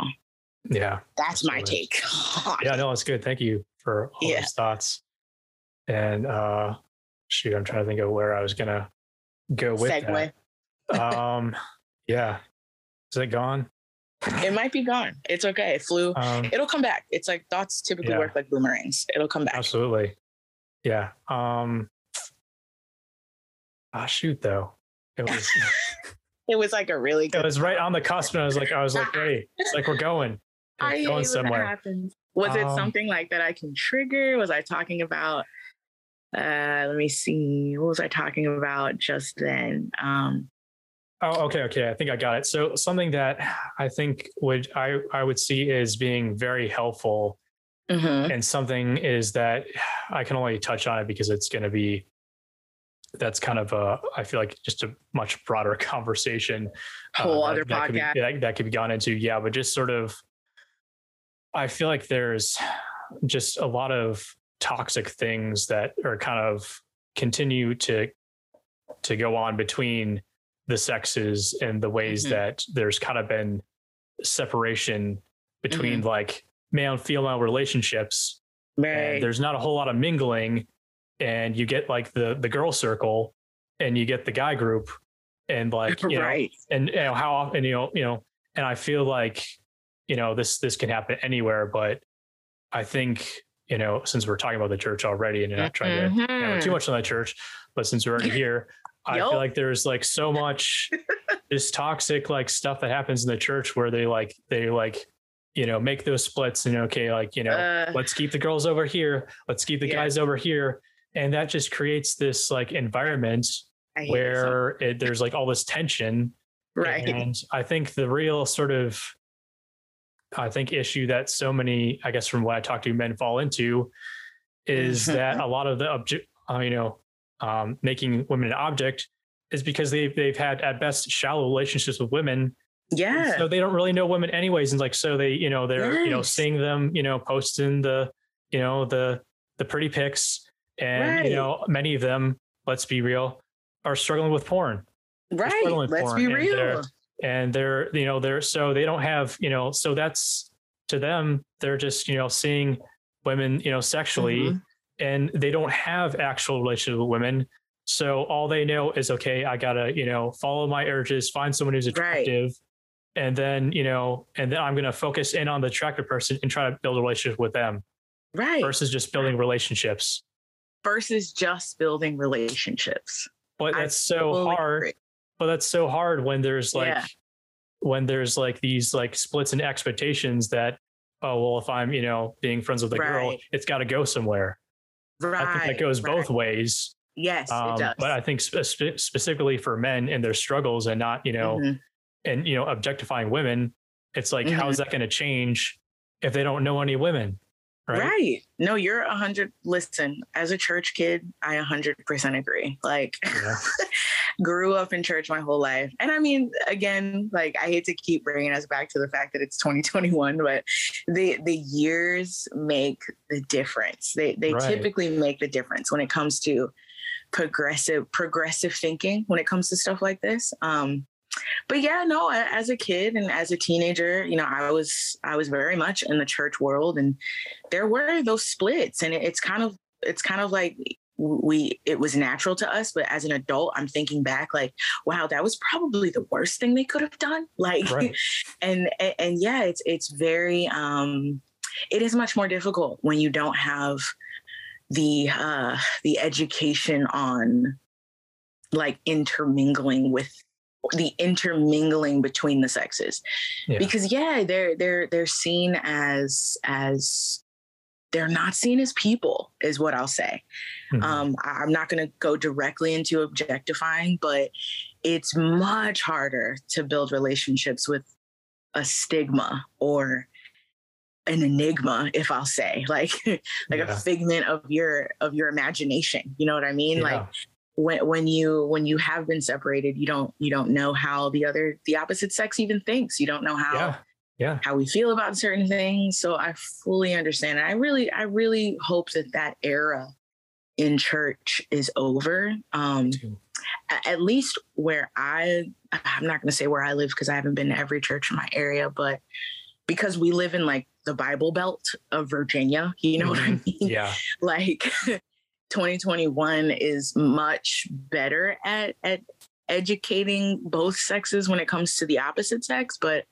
yeah
that's my take [laughs]
yeah no it's good thank you for all yeah. those thoughts and uh shoot i'm trying to think of where i was gonna go with Segue. that um, [laughs] yeah. Is it gone?
It might be gone. It's okay. It flew. Um, It'll come back. It's like thoughts typically yeah. work like boomerangs. It'll come back.
Absolutely. Yeah. Um. Ah, shoot though. It was. [laughs] [laughs]
it was like a really.
Good it was right on the cusp, and I was like, I was like, hey, it's like we're going. We're
I going somewhere. Was um, it something like that I can trigger? Was I talking about? Uh, let me see. What was I talking about just then? Um,
Oh, okay, okay. I think I got it. So something that I think would I I would see as being very helpful, mm-hmm. and something is that I can only touch on it because it's going to be that's kind of a I feel like just a much broader [laughs] conversation.
Uh, Whole uh, other
that,
podcast
could, be, that, that could be gone into. Yeah, but just sort of, I feel like there's just a lot of toxic things that are kind of continue to to go on between the sexes and the ways mm-hmm. that there's kind of been separation between mm-hmm. like male and female relationships. Right. there's not a whole lot of mingling, and you get like the the girl circle, and you get the guy group, and like [laughs] you right. know, and you know how often you know you know, and I feel like you know this this can happen anywhere, but I think you know since we're talking about the church already, and you're not trying mm-hmm. to know, too much on the church, but since we're already here, [laughs] I feel like there's like so much [laughs] this toxic like stuff that happens in the church where they like they like you know make those splits and okay like you know uh, let's keep the girls over here let's keep the yeah. guys over here. And that just creates this like environment where it, there's like all this tension.
Right.
And i think the real sort of i think issue that so many i guess from what i talk to men fall into is [laughs] that a lot of the object uh, you know um, making women an object is because they've they've had at best shallow relationships with women.
Yeah.
So they don't really know women anyways, and like so they you know they're yes. you know seeing them you know posting the you know the the pretty pics, and right. you know many of them, let's be real, are struggling with porn.
Right. Let's porn, be real.
They're, and they're you know they're so they don't have you know so that's to them they're just you know seeing women you know sexually mm-hmm and they don't have actual relationship with women. So all they know is, okay, I gotta, you know, follow my urges, find someone who's attractive, right. and then, you know, and then I'm gonna focus in on the attractive person and try to build a relationship with them.
Right.
Versus just building relationships.
Versus just building relationships.
But that's so hard. Agree. But that's so hard when there's like yeah. when there's like these like splits in expectations that, oh well, if I'm, you know, being friends with a right. girl, it's gotta go somewhere. Right, I think that goes right. both ways.
Yes, um, it does.
But I think spe- specifically for men and their struggles and not, you know, mm-hmm. and, you know, objectifying women It's like, mm-hmm. how is that going to change if they don't know any women? Right.
right. No, you're a hundred. Listen, as a church kid, I a hundred percent agree. Like, yeah. [laughs] grew up in church my whole life, and I mean, again, like I hate to keep bringing us back to the fact that it's 2021, but the the years make the difference. They they right. typically make the difference when it comes to progressive progressive thinking when it comes to stuff like this. Um, but yeah, no, as a kid and as a teenager, you know, I was I was very much in the church world, and there were those splits, and it's kind of it's kind of like we it was natural to us but as an adult i'm thinking back like wow that was probably the worst thing they could have done [laughs] like right. and, and and yeah it's it's very um it is much more difficult when you don't have the uh the education on like intermingling with the intermingling between the sexes yeah. because yeah they're they're they're seen as as they're not seen as people is what i'll say mm-hmm. um, i'm not going to go directly into objectifying but it's much harder to build relationships with a stigma or an enigma if i'll say [laughs] like like yeah. a figment of your of your imagination you know what i mean yeah. like when when you when you have been separated you don't you don't know how the other the opposite sex even thinks you don't know how
yeah. Yeah.
how we feel about certain things so i fully understand i really i really hope that that era in church is over um at least where i i'm not going to say where i live because i haven't been to every church in my area but because we live in like the bible belt of virginia you know mm-hmm. what i mm-hmm.
mean yeah [laughs]
like 2021 is much better at at educating both sexes when it comes to the opposite sex but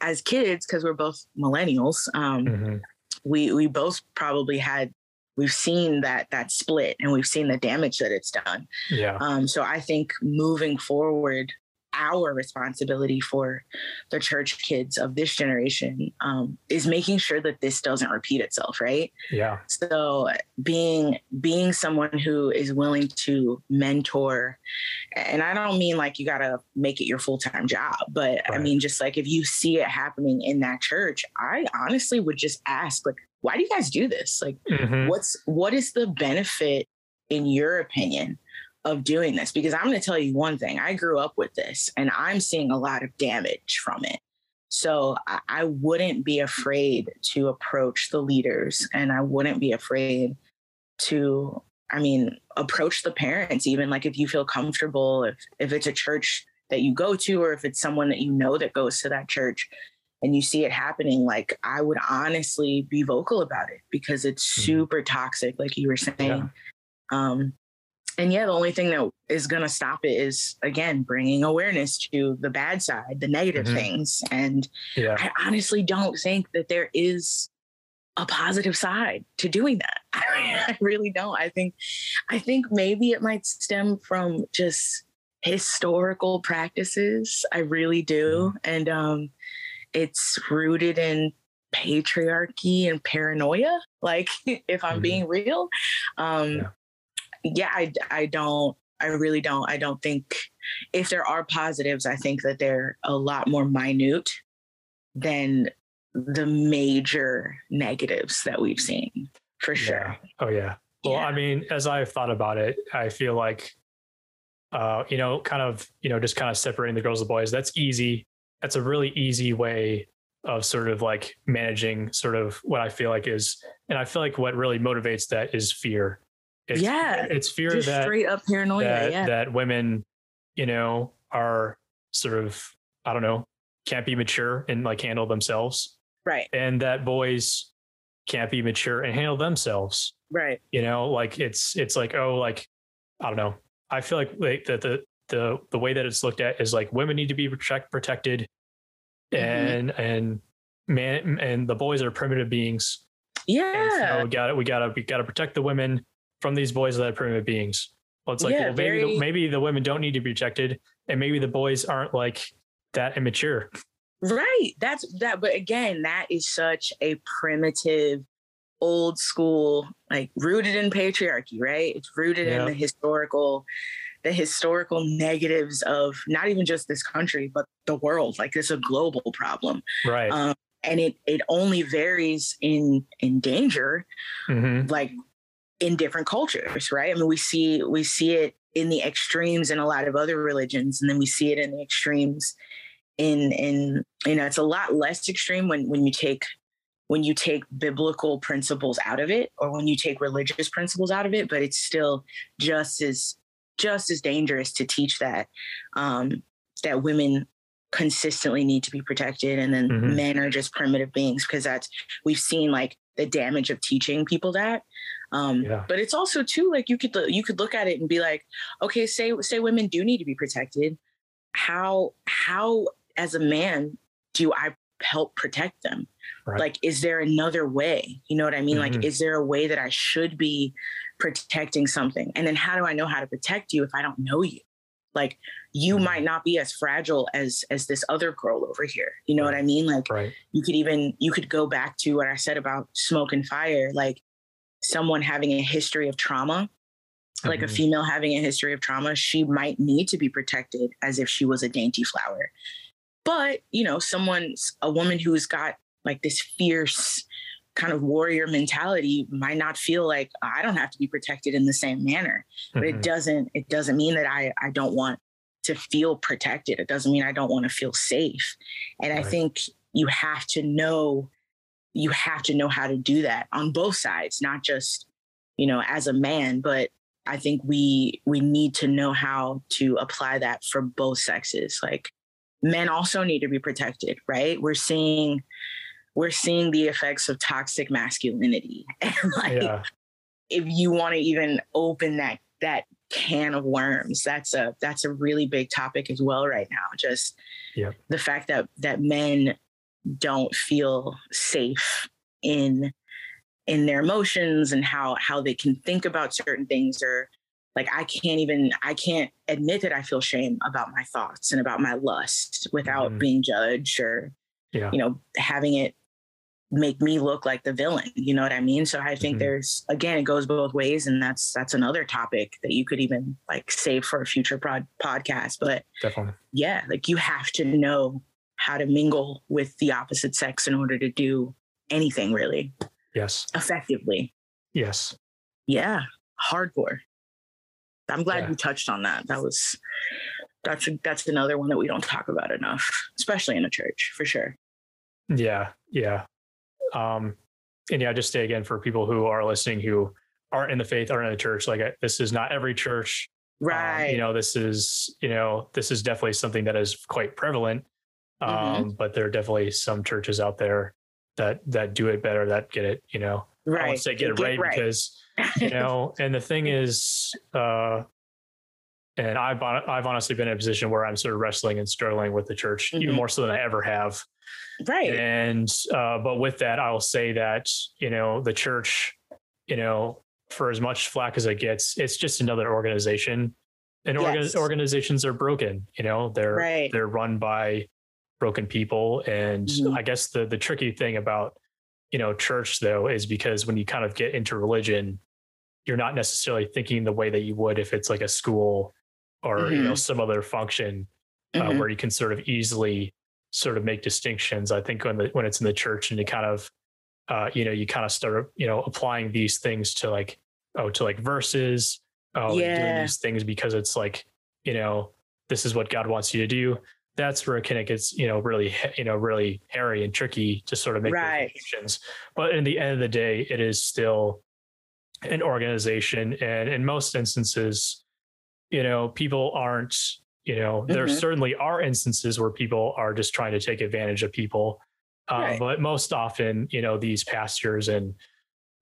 as kids because we're both millennials um, mm-hmm. we we both probably had we've seen that that split and we've seen the damage that it's done
yeah
um, so i think moving forward our responsibility for the church kids of this generation um, is making sure that this doesn't repeat itself right
yeah
so being being someone who is willing to mentor and i don't mean like you gotta make it your full-time job but right. i mean just like if you see it happening in that church i honestly would just ask like why do you guys do this like mm-hmm. what's what is the benefit in your opinion of doing this because I'm going to tell you one thing. I grew up with this and I'm seeing a lot of damage from it. So I, I wouldn't be afraid to approach the leaders and I wouldn't be afraid to, I mean, approach the parents, even like if you feel comfortable, if, if it's a church that you go to or if it's someone that you know that goes to that church and you see it happening, like I would honestly be vocal about it because it's mm-hmm. super toxic, like you were saying. Yeah. Um, and yeah, the only thing that is going to stop it is again bringing awareness to the bad side, the negative mm-hmm. things. And yeah. I honestly don't think that there is a positive side to doing that. [laughs] I really don't. I think, I think maybe it might stem from just historical practices. I really do, mm-hmm. and um, it's rooted in patriarchy and paranoia. Like, [laughs] if I'm mm-hmm. being real, um, yeah yeah, I, I don't, I really don't. I don't think if there are positives, I think that they're a lot more minute than the major negatives that we've seen for sure.
Yeah. Oh, yeah. Well, yeah. I mean, as I've thought about it, I feel like, uh, you know, kind of, you know, just kind of separating the girls and the boys, that's easy. That's a really easy way of sort of like managing sort of what I feel like is, and I feel like what really motivates that is fear.
It's, yeah,
it's fear Just that
straight up paranoia.
That,
yeah.
that women, you know, are sort of I don't know, can't be mature and like handle themselves,
right?
And that boys can't be mature and handle themselves,
right?
You know, like it's it's like oh, like I don't know. I feel like like that the the the way that it's looked at is like women need to be protect, protected, mm-hmm. and and man and the boys are primitive beings.
Yeah,
so we got it. We gotta we gotta protect the women from these boys that are primitive beings. Well, it's like yeah, well, maybe very... the, maybe the women don't need to be protected, and maybe the boys aren't like that immature.
Right. That's that. But again, that is such a primitive, old school, like rooted in patriarchy. Right. It's rooted yeah. in the historical the historical negatives of not even just this country but the world like it's a global problem
right um,
and it it only varies in in danger mm-hmm. like in different cultures right i mean we see we see it in the extremes in a lot of other religions and then we see it in the extremes in in you know it's a lot less extreme when when you take when you take biblical principles out of it or when you take religious principles out of it but it's still just as just as dangerous to teach that um that women consistently need to be protected and then mm-hmm. men are just primitive beings because that's we've seen like the damage of teaching people that um yeah. but it's also too like you could you could look at it and be like okay say say women do need to be protected how how as a man do I help protect them? Right. Like, is there another way? You know what I mean? Mm-hmm. Like, is there a way that I should be protecting something? And then how do I know how to protect you if I don't know you? Like, you mm-hmm. might not be as fragile as as this other girl over here. You know right. what I mean? Like,
right.
you could even you could go back to what I said about smoke and fire. Like, someone having a history of trauma like mm-hmm. a female having a history of trauma, she might need to be protected as if she was a dainty flower. But, you know, someone's a woman who's got like this fierce kind of warrior mentality might not feel like I don't have to be protected in the same manner. But mm-hmm. it doesn't it doesn't mean that I I don't want to feel protected. It doesn't mean I don't want to feel safe. And right. I think you have to know you have to know how to do that on both sides, not just, you know, as a man, but I think we we need to know how to apply that for both sexes. Like men also need to be protected, right? We're seeing we're seeing the effects of toxic masculinity. [laughs] And like yeah. if you want to even open that that can of worms, that's a that's a really big topic as well right now. Just
yeah.
the fact that that men don't feel safe in in their emotions and how how they can think about certain things or like I can't even I can't admit that I feel shame about my thoughts and about my lust without mm. being judged or yeah. you know having it make me look like the villain you know what i mean so i think mm-hmm. there's again it goes both ways and that's that's another topic that you could even like save for a future prod, podcast but
definitely
yeah like you have to know how to mingle with the opposite sex in order to do anything really
yes
effectively
yes
yeah hardcore I'm glad yeah. you touched on that. That was that's that's another one that we don't talk about enough, especially in a church, for sure.
Yeah, yeah. Um, and yeah, just say again for people who are listening who aren't in the faith, aren't in the church. Like this is not every church,
right?
Um, you know, this is you know this is definitely something that is quite prevalent. Um, mm-hmm. but there are definitely some churches out there that that do it better, that get it. You know,
right. I
won't say get it right, right. because you know [laughs] and the thing is uh and I've I've honestly been in a position where I'm sort of wrestling and struggling with the church mm-hmm. even more so than I ever have.
Right.
And uh, but with that, I will say that you know the church, you know, for as much flack as it gets, it's just another organization, and yes. organizations are broken. You know, they're right. they're run by broken people, and mm-hmm. I guess the the tricky thing about you know church though is because when you kind of get into religion you're not necessarily thinking the way that you would if it's like a school or mm-hmm. you know mm-hmm. some other function uh, mm-hmm. where you can sort of easily sort of make distinctions. I think when the when it's in the church and you kind of uh, you know you kind of start you know applying these things to like oh to like verses oh yeah. doing these things because it's like you know this is what God wants you to do. That's where it gets you know really you know really hairy and tricky to sort of make right. distinctions. But in the end of the day, it is still an organization and in most instances you know people aren't you know mm-hmm. there certainly are instances where people are just trying to take advantage of people um, right. but most often you know these pastors and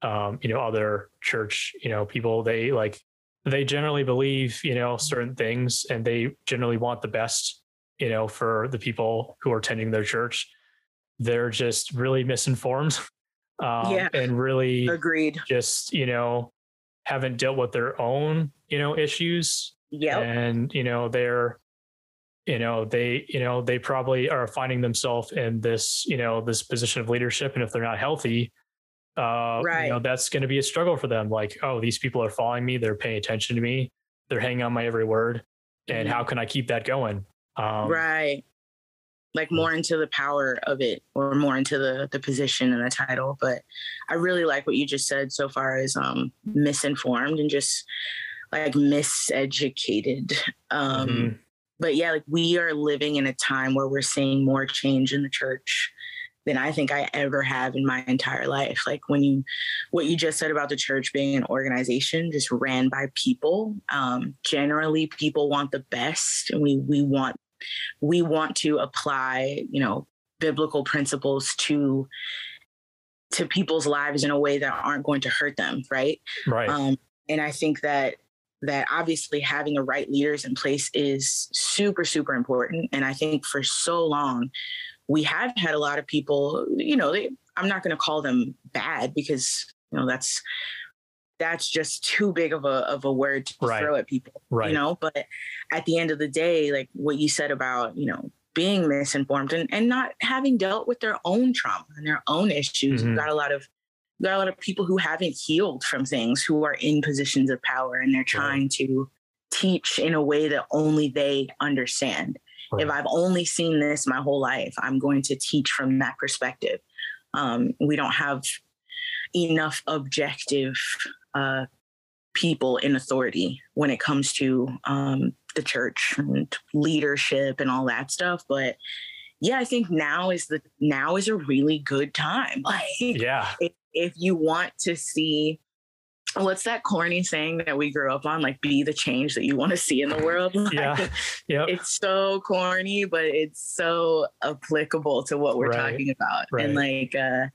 um, you know other church you know people they like they generally believe you know certain things and they generally want the best you know for the people who are attending their church they're just really misinformed [laughs] um, yeah. and really
agreed.
Just you know, haven't dealt with their own you know issues.
Yeah,
and you know they're you know they you know they probably are finding themselves in this you know this position of leadership, and if they're not healthy, uh, right. you know that's going to be a struggle for them. Like, oh, these people are following me; they're paying attention to me. they're hanging on my every word. And
Mhm.
how can I keep that going? Um,
right. Like more into the power of it or more into the the position and the title. But I really like what you just said so far as um misinformed and just like miseducated. [laughs] Um
mhm.
but yeah, like we are living in a time where we're seeing more change in the church than I think I ever have in my entire life. Like when you, what you just said about the church being an organization just ran by people. Um, generally, people want the best, and we we want we want to apply, you know, biblical principles to to people's lives in a way that aren't going to hurt them, right?
Right.
Um, and I think that that obviously having the right leaders in place is super super important. And I think for so long we have had a lot of people. You know, they, I'm not going to call them bad because you know that's that's just too big of a of a word to
Right.
throw at people.
right.
You know, but at the end of the day, like what you said about you know being misinformed and, and not having dealt with their own trauma and their own issues.
Mhm.
You've got a lot of are a lot of people who haven't healed from things who are in positions of power and they're trying to teach in a way that only they understand. If I've only seen this my whole life, I'm going to teach from that perspective. Um, we don't have enough objective uh, people in authority when it comes to um, the church and leadership and all that stuff. But yeah, I think now is the now is a really good time. [laughs] Like
yeah.
if, if you want to see what's that corny saying that we grew up on like be the change that you want to see in the world [laughs] Like,
Yeah. Yep.
it's so corny but it's so applicable to what we're
Right.
talking about
Right.
and like uh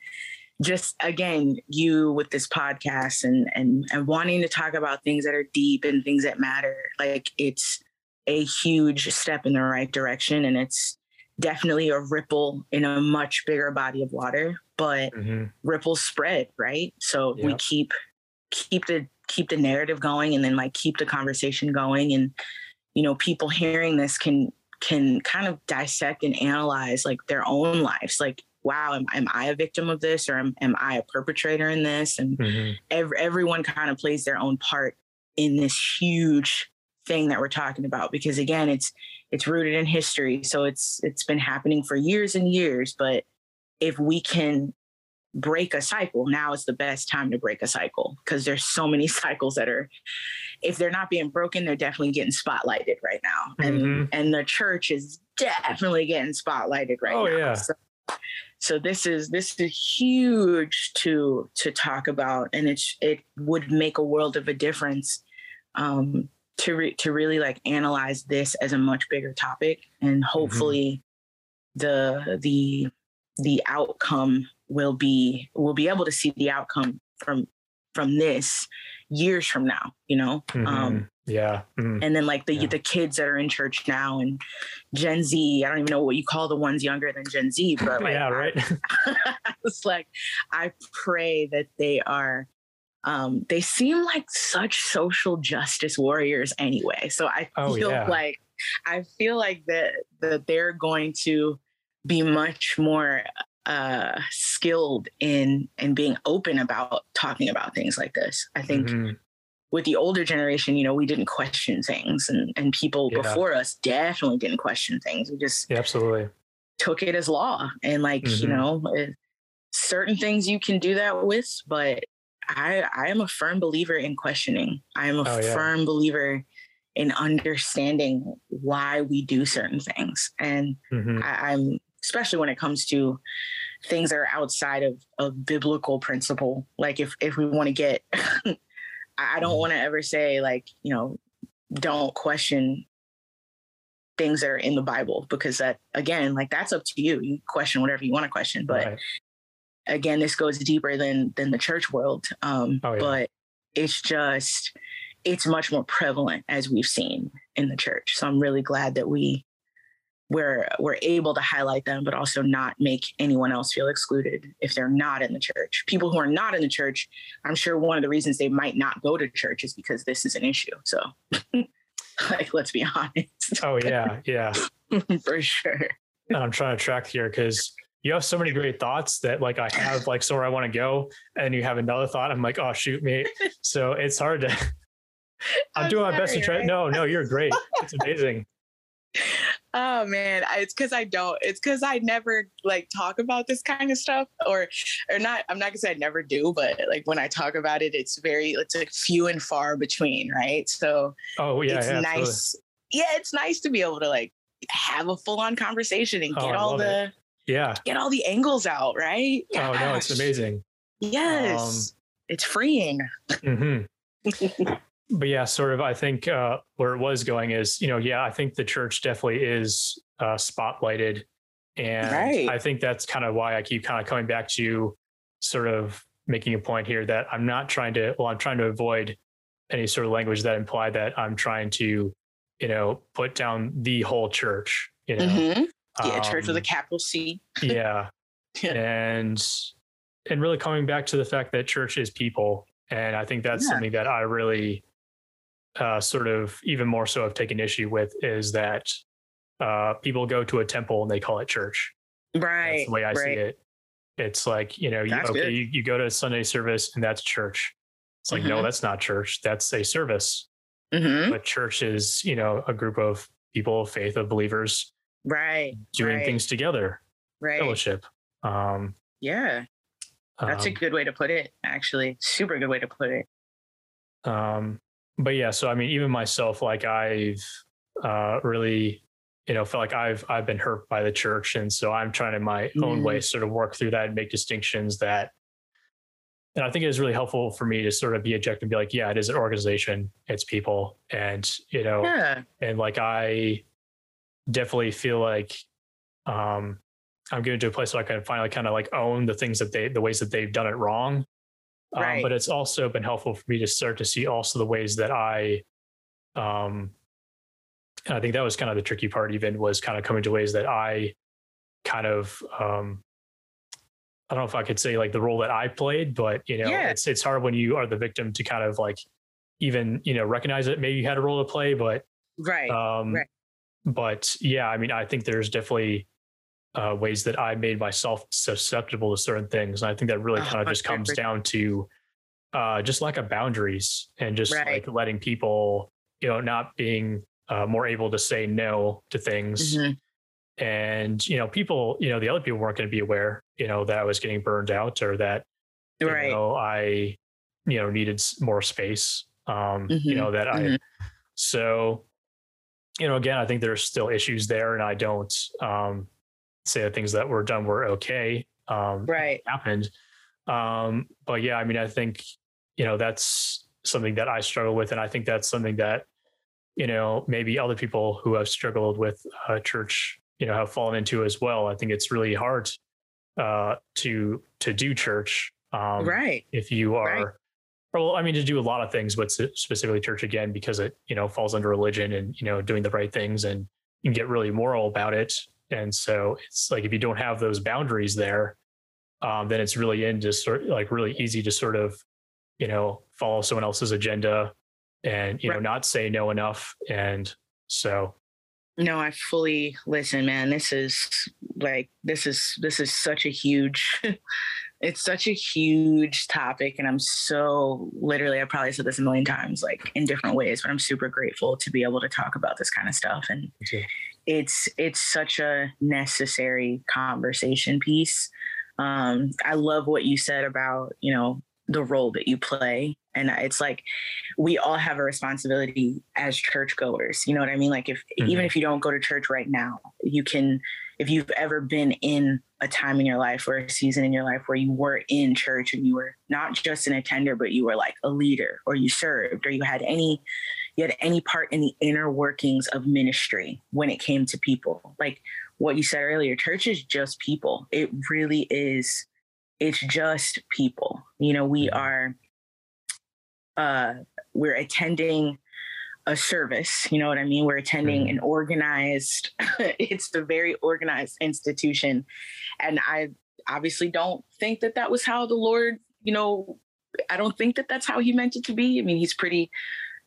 just again you with this podcast and and and wanting to talk about things that are deep and things that matter like it's a huge step in the right direction and it's definitely a ripple in a much bigger body of water but
Mhm.
ripples spread right so we keep keep the keep the narrative going and then like keep the conversation going and you know people hearing this can can kind of dissect and analyze like their own lives like wow am, am i a victim of this or am, am i a perpetrator in this and
Mhm.
ev- everyone kind of plays their own part in this huge thing that we're talking about because again it's it's rooted in history so it's it's been happening for years and years but if we can break a cycle now is the best time to break a cycle because there's so many [laughs] cycles that are if they're not being broken they're definitely getting spotlighted right now and
Mhm.
and the church is definitely getting spotlighted right
Oh,
now
yeah.
so, so this is this is huge to to talk about and it's it would make a world of a difference um to re- to really like analyze this as a much bigger topic and hopefully the the the outcome will be we'll be able to see the outcome from from this years from now you know um
Mhm. yeah. Mhm.
and then like the
Yeah.
the kids that are in church now and gen z i don't even know what you call the ones younger than gen z but [laughs] like
yeah. Right. [laughs]
I was like, I pray that they are. Um, they seem like such social justice warriors anyway. So I
Oh,
feel
yeah.
like I feel like that that they're going to be much more uh, skilled in in being open about talking about things like this. I think
Mhm.
with the older generation, you know, we didn't question things, and and people
Yeah.
before us definitely didn't question things. We just
Yeah, absolutely.
took it as law and like you
Mhm.
know it, certain things you can do that with but i i am a firm believer in questioning i am a
Oh, yeah.
firm believer in understanding why we do certain things and
Mhm.
I, i'm especially when it comes to things that are outside of of biblical principle like if if we want to get [laughs] i don't
Mhm.
want to ever say like you know don't question things that are in the bible because that again like that's up to you you question whatever you want to question but
Right.
again this goes deeper than than the church world um
Oh, yeah.
but it's just it's much more prevalent as we've seen in the church so i'm really glad that we we're we're able to highlight them but also not make anyone else feel excluded if they're not in the church people who are not in the church i'm sure one of the reasons they might not go to church is because this is an issue so [laughs] like let's be honest
Oh yeah. Yeah. [laughs]
for sure
And I'm trying to track here because you have so many great thoughts that like I have like somewhere I want to go, and you have another thought. I'm like, oh shoot me. So it's hard to [laughs] I'm, I'm doing sorry, my best to try. Right? No, no, you're great. It's amazing.
Oh man, it's because I don't. It's because I never like talk about this kind of stuff, or or not. I'm not gonna say I never do, but like when I talk about it, it's very it's like few and far between, right? So
oh yeah,
it's
yeah,
nice. Absolutely. Yeah, it's nice to be able to like have a full on conversation and oh, get all the it.
yeah
get all the angles out, right?
Gosh. Oh no, it's amazing.
Yes, um, it's freeing.
Mm-hmm. [laughs] but yeah, sort of. I think uh, where it was going is, you know, yeah, I think the church definitely is uh, spotlighted, and right. I think that's kind of why I keep kind of coming back to sort of making a point here that I'm not trying to. Well, I'm trying to avoid any sort of language that imply that I'm trying to, you know, put down the whole church. You know, mm-hmm.
yeah, um, church with a um, capital C. [laughs]
yeah, and and really coming back to the fact that church is people, and I think that's yeah. something that I really uh, sort of even more so have taken issue with is that uh, people go to a temple and they call it church.
Right.
That's the way I
right.
see it. It's like, you know, you, okay, you, you, go to a Sunday service and that's church. It's like, mm-hmm. no, that's not church. That's a service. Mm-hmm. But church is, you know, a group of people of faith, of believers.
Right.
Doing
right.
things together.
Right.
Fellowship. Um,
yeah. That's um, a good way to put it, actually. Super good way to put it.
Um, but yeah, so I mean, even myself, like I've uh, really, you know, felt like I've I've been hurt by the church, and so I'm trying to my mm-hmm. own way mm-hmm. sort of work through that and make distinctions that. And I think it is really helpful for me to sort of be objective and be like, yeah, it is an organization, it's people, and you know,
yeah.
and like I definitely feel like um, I'm getting to a place where I can finally kind of like own the things that they, the ways that they've done it wrong, right. Um, but it's also been helpful for me to start to see also the ways that I, um, and I think that was kind of the tricky part. Even was kind of coming to ways that I, kind of, um, I don't know if I could say like the role that I played, but you know, yeah. it's it's hard when you are the victim to kind of like even you know recognize that Maybe you had a role to play, but
right, um, right.
But yeah, I mean, I think there's definitely uh, ways that I made myself susceptible to certain things. And I think that really kind of just comes down to uh, just lack of boundaries and just right. like letting people, you know, not being uh, more able to say no to things. Mm-hmm. And, you know, people, you know, the other people weren't going to be aware, you know, that I was getting burned out or that, right. you know, I, you know, needed more space, um, mm-hmm. you know, that mm-hmm. I, so, you know, again, I think there's still issues there and I don't, um, say the things that were done were okay. Um,
right.
Happened. Um, but yeah, I mean, I think, you know, that's something that I struggle with. And I think that's something that, you know, maybe other people who have struggled with uh, church, you know, have fallen into as well. I think it's really hard uh, to, to do church.
Um, right.
If you are, right. well, I mean, to do a lot of things, but specifically church again, because it, you know, falls under religion and, you know, doing the right things and you get really moral about it. And so it's like if you don't have those boundaries there, um, then it's really in just sort like really easy to sort of, you know, follow someone else's agenda and you right. know not say no enough. And so
no, I fully listen, man. This is like this is this is such a huge [laughs] it's such a huge topic and i'm so literally i probably said this a million times like in different ways but i'm super grateful to be able to talk about this kind of stuff and it's it's such a necessary conversation piece. Um, i love what you said about you know the role that you play. And it's like we all have a responsibility as churchgoers you know what i mean? Like if mm-hmm. even if you don't go to church right now you can if you've ever been in a time in your life or a season in your life where you were in church and you were not just an attender but you were like a leader or you served or you had any you had any part in the inner workings of ministry when it came to people? Like what you said earlier church is just people. It really is it's just people. You know we mm-hmm. are uh we're attending a service you know what i mean? We're attending mm-hmm. an organized [laughs] it's a very organized institution. And i obviously don't think that that was how the lord you know i don't think that that's how he meant it to be. I mean he's pretty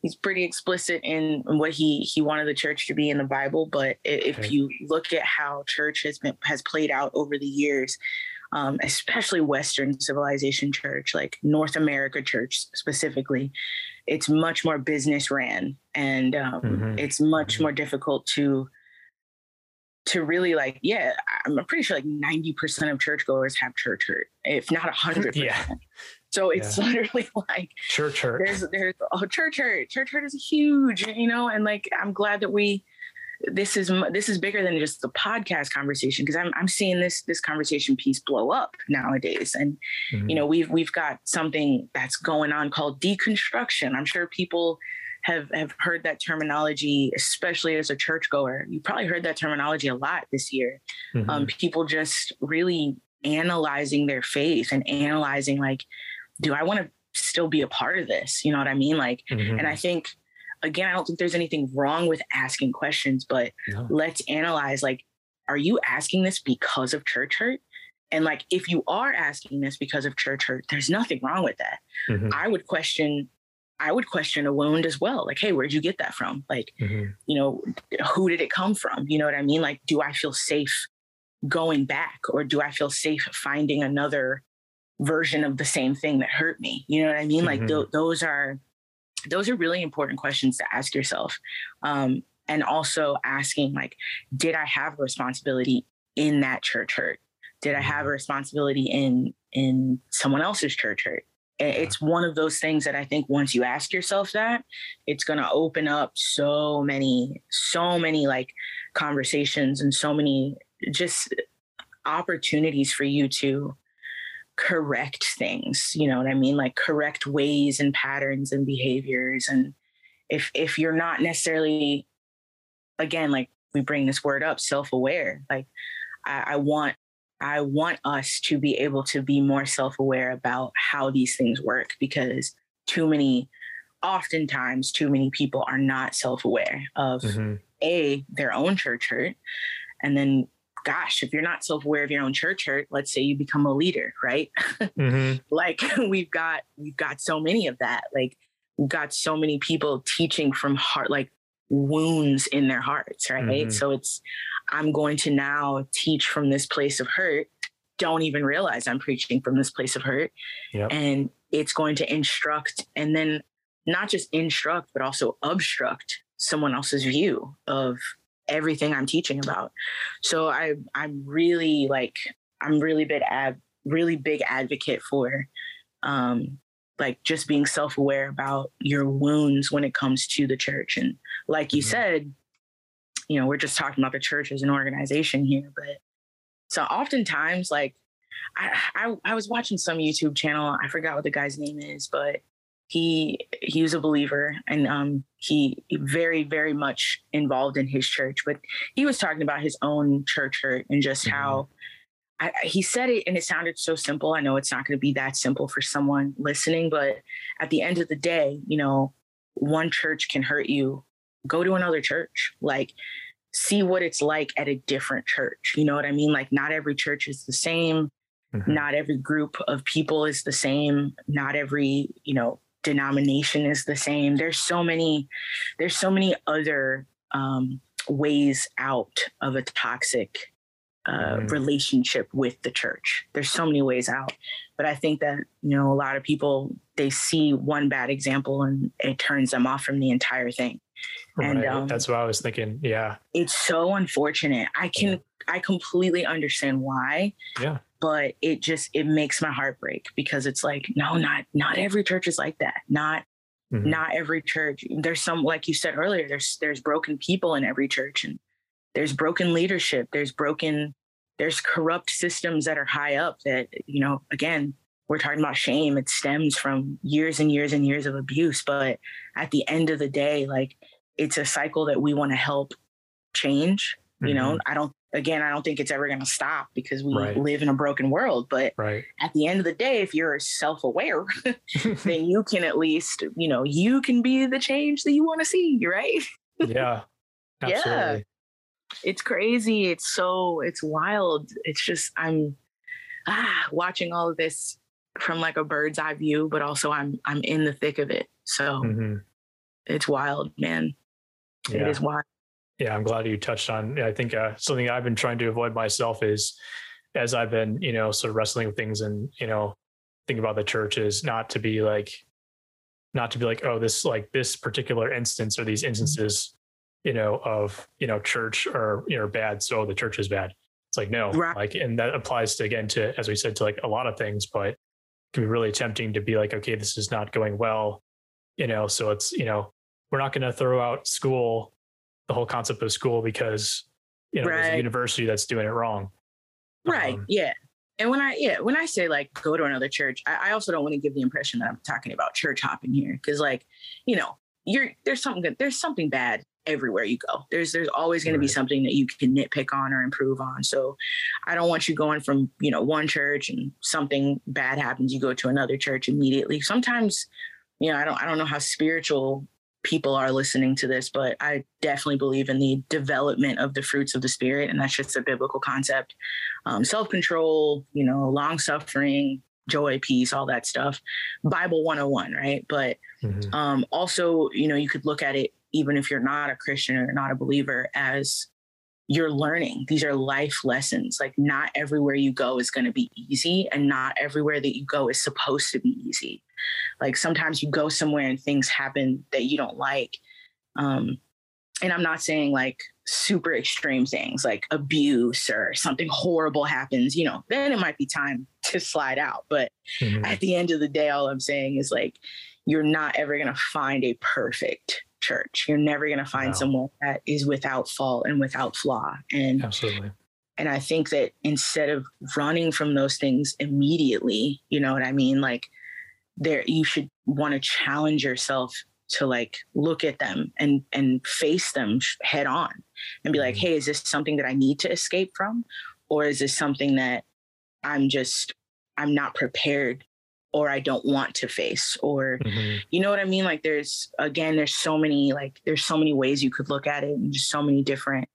he's pretty explicit in, what he he wanted the church to be in the bible but if okay. you look at how church has been has played out over the years um, especially western civilization church like north america church specifically it's much more business ran and um,
Mhm.
it's much
Mhm.
more difficult to to really like yeah i'm pretty sure like 90% of churchgoers have church hurt if not 100% [laughs]
Yeah.
So it's literally [laughs] like
Church hurt.
there's there's oh church hurt church hurt is huge you know and like i'm glad that we this is this is bigger than just the podcast conversation because i'm i'm seeing this this conversation piece blow up nowadays and
Mhm.
you know we've we've got something that's going on called deconstruction i'm sure people have have heard that terminology especially as a churchgoer you probably heard that terminology a lot this year
Mhm.
um, people just really analyzing their faith and analyzing like do i want to still be a part of this you know what i mean like
Mhm.
and i think again i don't think there's anything wrong with asking questions but
No.
let's analyze like are you asking this because of church hurt and like if you are asking this because of church hurt there's nothing wrong with that
Mhm.
i would question i would question a wound as well like hey where'd you get that from like
Mhm.
you know who did it come from you know what i mean like do i feel safe going back or do i feel safe finding another version of the same thing that hurt me. You know what i mean? Like
Mhm.
th- those are those are really important questions to ask yourself. Um, and also asking like did i have a responsibility in that church hurt? Did i have a responsibility in in someone else's church hurt? It's one of those things that i think once you ask yourself that it's going to open up so many so many like conversations and so many just opportunities for you to correct things you know what i mean like correct ways and patterns and behaviors and if if you're not necessarily again like we bring this word up self-aware like i, I want i want us to be able to be more self-aware about how these things work because too many oftentimes too many people are not self-aware of
Mhm.
a their own church hurt and then gosh if you're not self-aware of your own church hurt let's say you become a leader right [laughs]
Mhm.
like [laughs] we've got we've got so many of that like we've got so many people teaching from heart like wounds in their hearts right
Mhm.
so it's i'm going to now teach from this place of hurt don't even realize i'm preaching from this place of hurt
Yep.
and it's going to instruct and then not just instruct but also obstruct someone else's view of everything i'm teaching about. So i i'm really like i'm really big ad really big advocate for um like just being self-aware about your wounds when it comes to the church. And like you
Mhm.
said you know we're just talking about the church as an organization here but so oftentimes like I, I i was watching some youtube channel. I forgot what the guy's name is but he he was a believer and um he very very much involved in his church but he was talking about his own church hurt and just how I, he said it and it sounded so simple. I know it's not going to be that simple for someone listening but at the end of the day you know one church can hurt you. Go to another church. Like see what it's like at a different church. You know what i mean? Like not every church is the same.
Mhm.
not every group of people is the same. Not every you know denomination is the same there's so many there's so many other um, ways out of a toxic uh,
Mhm.
relationship with the church there's so many ways out but i think that you know a lot of people they see one bad example and it turns them off from the entire thing and,
Right.
um,
That's what I was thinking. Yeah.
it's so unfortunate i can i completely understand why
Yeah.
But it just it makes my heart break because it's like no not not every church is like that. Not
Mhm.
not every church there's some like you said earlier there's there's broken people in every church and there's broken leadership there's broken there's corrupt systems that are high up that you know again we're talking about shame. It stems from years and years and years of abuse but at the end of the day like it's a cycle that we want to help change you know? I don't again i don't think it's ever going to stop because we
Right.
live in a broken world but
Right.
at the end of the day if you're self-aware [laughs] [laughs] then you can at least you know you can be the change that you want to see right [laughs]
yeah.
Yeah. It's crazy it's so it's wild it's just i'm ah watching all of this from like a bird's eye view but also i'm i'm in the thick of it so
Mhm.
it's wild man it
Yeah.
is wild
Yeah, I'm glad you touched on. I think uh, something I've been trying to avoid myself is, as I've been, you know, sort of wrestling with things and you know, think about the church is not to be like, not to be like, oh, this like this particular instance or these instances, you know, of you know church or you know bad, so the church is bad. It's like no, right. like, and that applies to again to as we said to like a lot of things, but it can be really tempting to be like, okay, this is not going well, you know, so it's you know we're not going to throw out school, the whole concept of school because you know right. there's a university that's doing it wrong.
Right. Um, yeah. And when I yeah, when I say like go to another church, I, I also don't want to give the impression that I'm talking about church hopping here. Cause like, you know, you're there's something good, there's something bad everywhere you go. There's there's always going right. to be something that you can nitpick on or improve on. So I don't want you going from, you know, one church and something bad happens, you go to another church immediately. Sometimes, you know, I don't I don't know how spiritual people are listening to this, but I definitely believe in the development of the fruits of the spirit. And that's just a biblical concept. Um, Self control, you know, long suffering, joy, peace, all that stuff. Bible 101, right? But mm-hmm. um, also, you know, you could look at it, even if you're not a Christian or not a believer, as you're learning. These are life lessons. Like, not everywhere you go is going to be easy, and not everywhere that you go is supposed to be easy. Like, sometimes you go somewhere and things happen that you don't like. Um, and I'm not saying like super extreme things like abuse or something horrible happens, you know, then it might be time [laughs] to slide out. But mm-hmm. at the end of the day, all I'm saying is like, you're not ever going to find a perfect church. You're never going to find no. someone that is without fault and without flaw. And
absolutely.
And I think that instead of running from those things immediately, you know what I mean? Like there, you should want to challenge yourself to like look at them and and face them head on and be like, mm-hmm. hey, is this something that I need to escape from? Or is this something that I'm just I'm not prepared or I don't want to face or mm-hmm. you know what I mean? Like there's again, there's so many like there's so many ways you could look at it and just so many different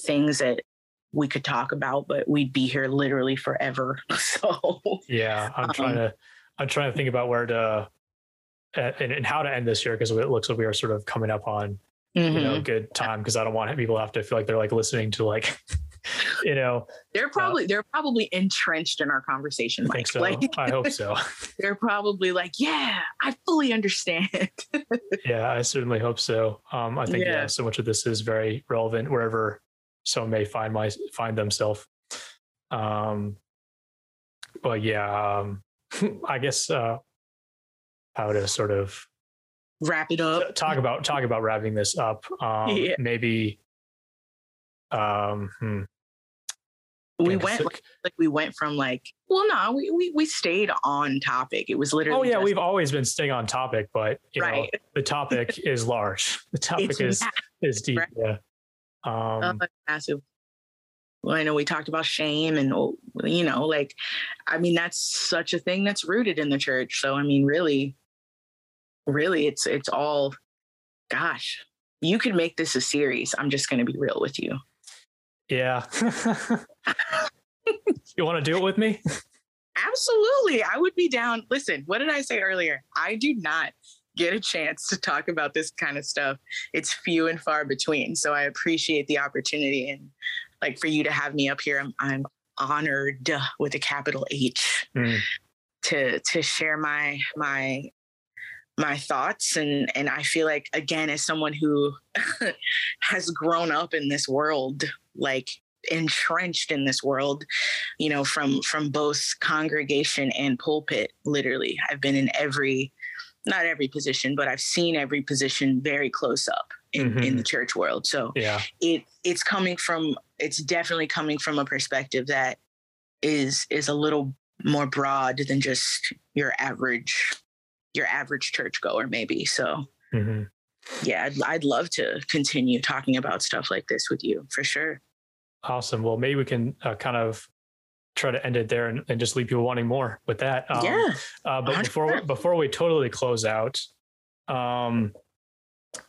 things that we could talk about, but we'd be here literally forever. [laughs] So
yeah, I'm um, trying to I'm trying to think about where to and, and how to end this year because it looks like we are sort of coming up on mm-hmm. you know mm-hmm. good time because I don't want people to have to feel like they're like listening to like [laughs] you know
they're uh, probably uh, they're probably entrenched in our conversation.
I so. Like, I hope so. [laughs]
they're probably like, yeah, I fully understand. [laughs]
yeah, I certainly hope so. Um, I think yeah. yeah, so much of this is very relevant wherever someone may find my find themselves. Um, but yeah, um, [laughs] I guess uh, how to sort of
wrap it up.
Talk about talk about wrapping this up. Um, yeah. Maybe. Um, hmm.
We went like, like, we went from like well no we, we we stayed on topic. It was literally
oh yeah we've always been staying on topic but you right. know the topic [laughs] is large. The topic it's is massive, is deep right? yeah. Um
uh, massive. Well, I know we talked about shame and you know like I mean that's such a thing that's rooted in the church. So I mean really really it's it's all gosh you could make this a series. I'm just going to be real with you
yeah. [laughs] You want to do it with me?
Absolutely. I would be down. Listen what did i say earlier? I do not get a chance to talk about this kind of stuff. It's few and far between. So i appreciate the opportunity and like for you to have me up here. I'm, I'm honored with a capital h mm. to to share my my my thoughts and and I feel like again as someone who [laughs] has grown up in this world like entrenched in this world you know from from both congregation and pulpit literally I've been in every not every position but I've seen every position very close up in, mm-hmm. in the church world so
yeah
it it's coming from it's definitely coming from a perspective that is is a little more broad than just your average your average churchgoer, maybe. So, mm-hmm. yeah, I'd, I'd love to continue talking about stuff like this with you for sure.
Awesome. Well, maybe we can uh, kind of try to end it there and, and, just leave people wanting more with that.
Um, yeah.
Uh, but 100%. before before we totally close out, um,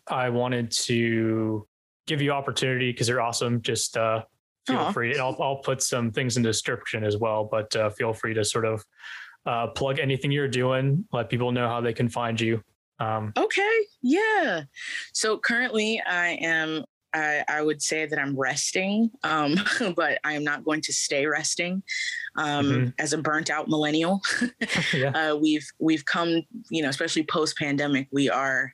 I wanted to give you opportunity because you're awesome. Just uh, feel Aww. free. I'll I'll put some things in the description as well, but uh, feel free to sort of uh, plug anything you're doing, let people know how they can find you.
Um, okay. Yeah. So currently I am I, I would say that I'm resting, um, [laughs] but I am not going to stay resting. Um, mm-hmm. As a burnt out millennial, [laughs] [laughs] yeah. uh, we've we've come, you know, especially post pandemic, we are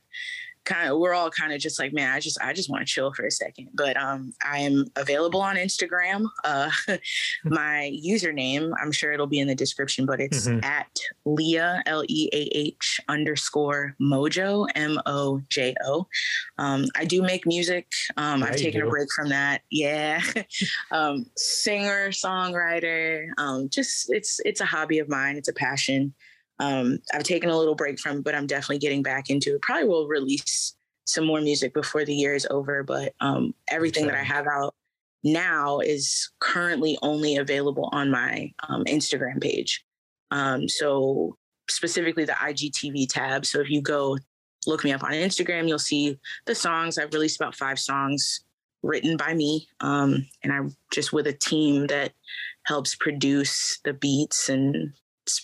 kind of we're all kind of just like man i just i just want to chill for a second. But um i am available on instagram uh [laughs] my username i'm sure it'll be in the description but it's mm-hmm. at leah l-e-a-h underscore mojo m-o-j-o um i do make music um i've taken a break from that yeah. [laughs] Um singer songwriter um just it's it's a hobby of mine it's a passion um, I've taken a little break from, but I'm definitely getting back into it. Probably will release some more music before the year is over, but um, everything that I have out now is currently only available on my um, Instagram page. Um, so specifically the IGTV tab. So if you go look me up on Instagram, you'll see the songs. I've released about five songs written by me, um, and I'm just with a team that helps produce the beats and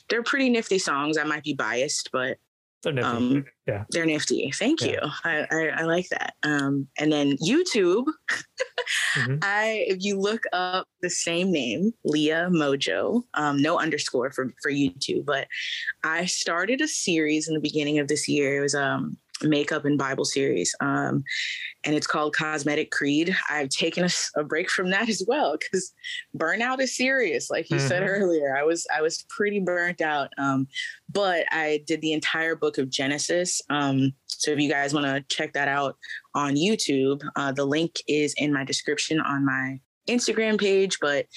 they're pretty nifty songs. I might be biased, but
they're nifty. Um,
yeah, they're nifty. Thank yeah. you. I, I, I like that. Um, and then YouTube, mm-hmm. [laughs] I if you look up the same name, Leah Mojo, um, no underscore for for YouTube, but I started a series in the beginning of this year. It was um makeup and Bible series. Um, and it's called Cosmetic Creed. I've taken a, a break from that as well because burnout is serious. Like you mm-hmm. said earlier, I was I was pretty burnt out. Um, but I did the entire book of Genesis. Um, so if you guys want to check that out on YouTube, uh, the link is in my description on my Instagram page. But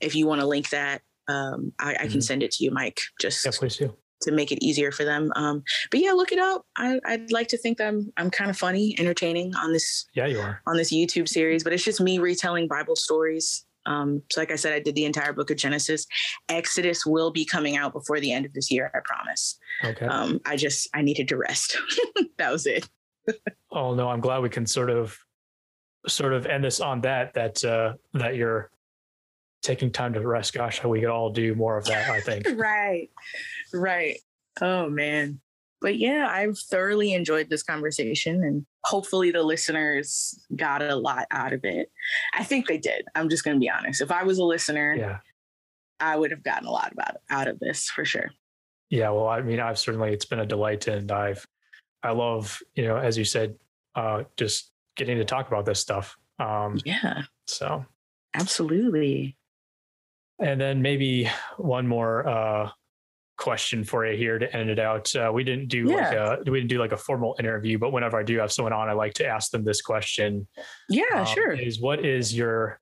if you want to link that, um, I, I, can mm-hmm. send it to you, Mike. Just
yeah, please do
to make it easier for them. Um, but yeah, look it up. I, would like to think that I'm I'm kind of funny, entertaining on this.
Yeah, you are
on this YouTube series. But it's just me retelling Bible stories. Um, so, like I said, I did the entire book of Genesis. Exodus will be coming out before the end of this year. I promise. Okay. Um, I just I needed to rest. [laughs] that was it.
oh no, I'm glad we can sort of sort of end this on that that uh, that you're taking time to rest. Gosh, how we could all do more of that. I [laughs] think.
right, right. Oh man, but yeah, I've thoroughly enjoyed this conversation, and hopefully the listeners got a lot out of it. I think they did. I'm just going to be honest. If I was a listener, yeah, I would have gotten a lot about out of this for sure.
Yeah, well, I mean, I've certainly it's been a delight, and I've I love you know, as you said, uh, just getting to talk about this stuff.
Um, yeah.
So
absolutely.
And then maybe one more uh, question for you here to end it out. Uh, we didn't do yeah. like a we didn't do like a formal interview, but whenever I do have someone on, I like to ask them this question.
Yeah, um, sure.
Is what is your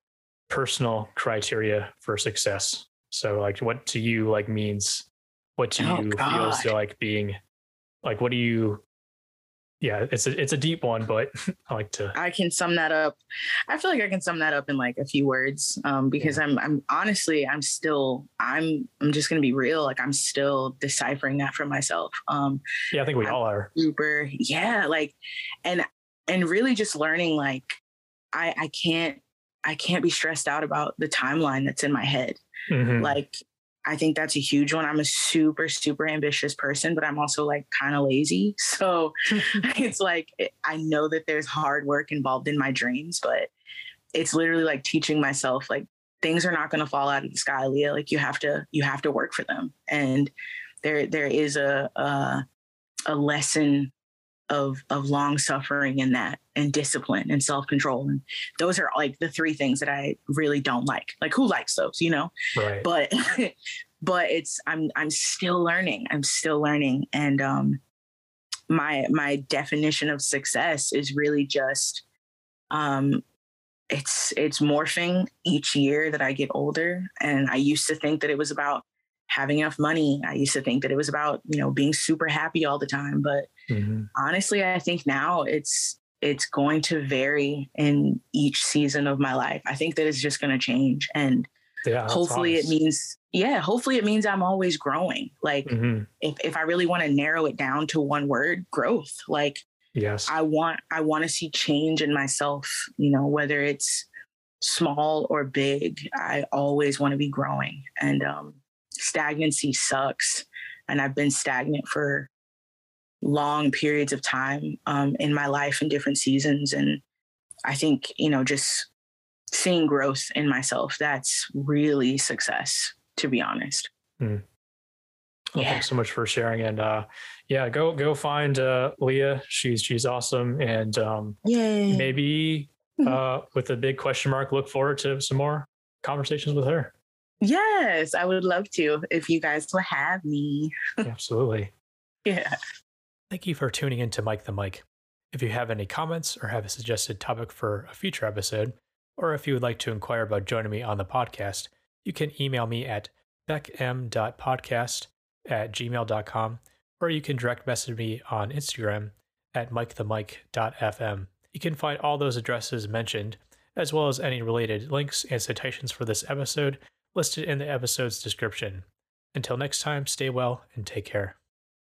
personal criteria for success? So like what to you like means what do oh, you God. feels like being like what do you yeah, it's a it's a deep one, but [laughs] I like to.
I can sum that up. I feel like I can sum that up in like a few words, um, because yeah. I'm I'm honestly I'm still I'm I'm just gonna be real. Like I'm still deciphering that for myself. Um,
yeah, I think we I'm all are.
Super, yeah, like, and and really just learning like I I can't I can't be stressed out about the timeline that's in my head. Mm-hmm. Like I think that's a huge one. I'm a super, super ambitious person, but I'm also like kind of lazy. So [laughs] [laughs] it's like, eh, I know that there's hard work involved in my dreams, but it's literally like teaching myself, like, things are not going to fall out of the sky, Leah. Like, you have to, you have to work for them. And there, there is a, a, a lesson of of long suffering in that and discipline and self-control. And those are like the three things that i really don't like. Like who likes those you know? Right. but [laughs] but it's i'm i'm still learning. I'm still learning. And um my my definition of success is really just um it's it's morphing each year that i get older. And i used to think that it was about having enough money. I used to think that it was about, you know, being super happy all the time. But mm-hmm. honestly, I think now it's it's going to vary in each season of my life. I think that it's just going to change. And yeah, hopefully it means, yeah, hopefully it means I'm always growing. Like mm-hmm. if, if I really want to narrow it down to one word, growth, like,
yes,
I want, I want to see change in myself, you know, whether it's small or big, I always want to be growing. And, um, stagnancy sucks. And I've been stagnant for long periods of time um, in my life in different seasons. And I think, you know, just seeing growth in myself, that's really success, to be honest.
Mm. Well, yeah. thanks so much for sharing. And uh, yeah, go go find uh, Leah. She's she's awesome. And um,
Yay.
maybe uh, with a big question mark, look forward to some more conversations with her.
Yes, I would love to if you guys will have me.
Absolutely. [laughs]
Yeah.
Thank you for tuning in to Mike the Mic. If you have any comments or have a suggested topic for a future episode, or if you would like to inquire about joining me on the podcast, you can email me at beckm.podcast at gmail.com, or you can direct message me on Instagram at mikethemic.fm. You can find all those addresses mentioned, as well as any related links and citations for this episode, listed in the episode's description. Until next time, stay well and take care.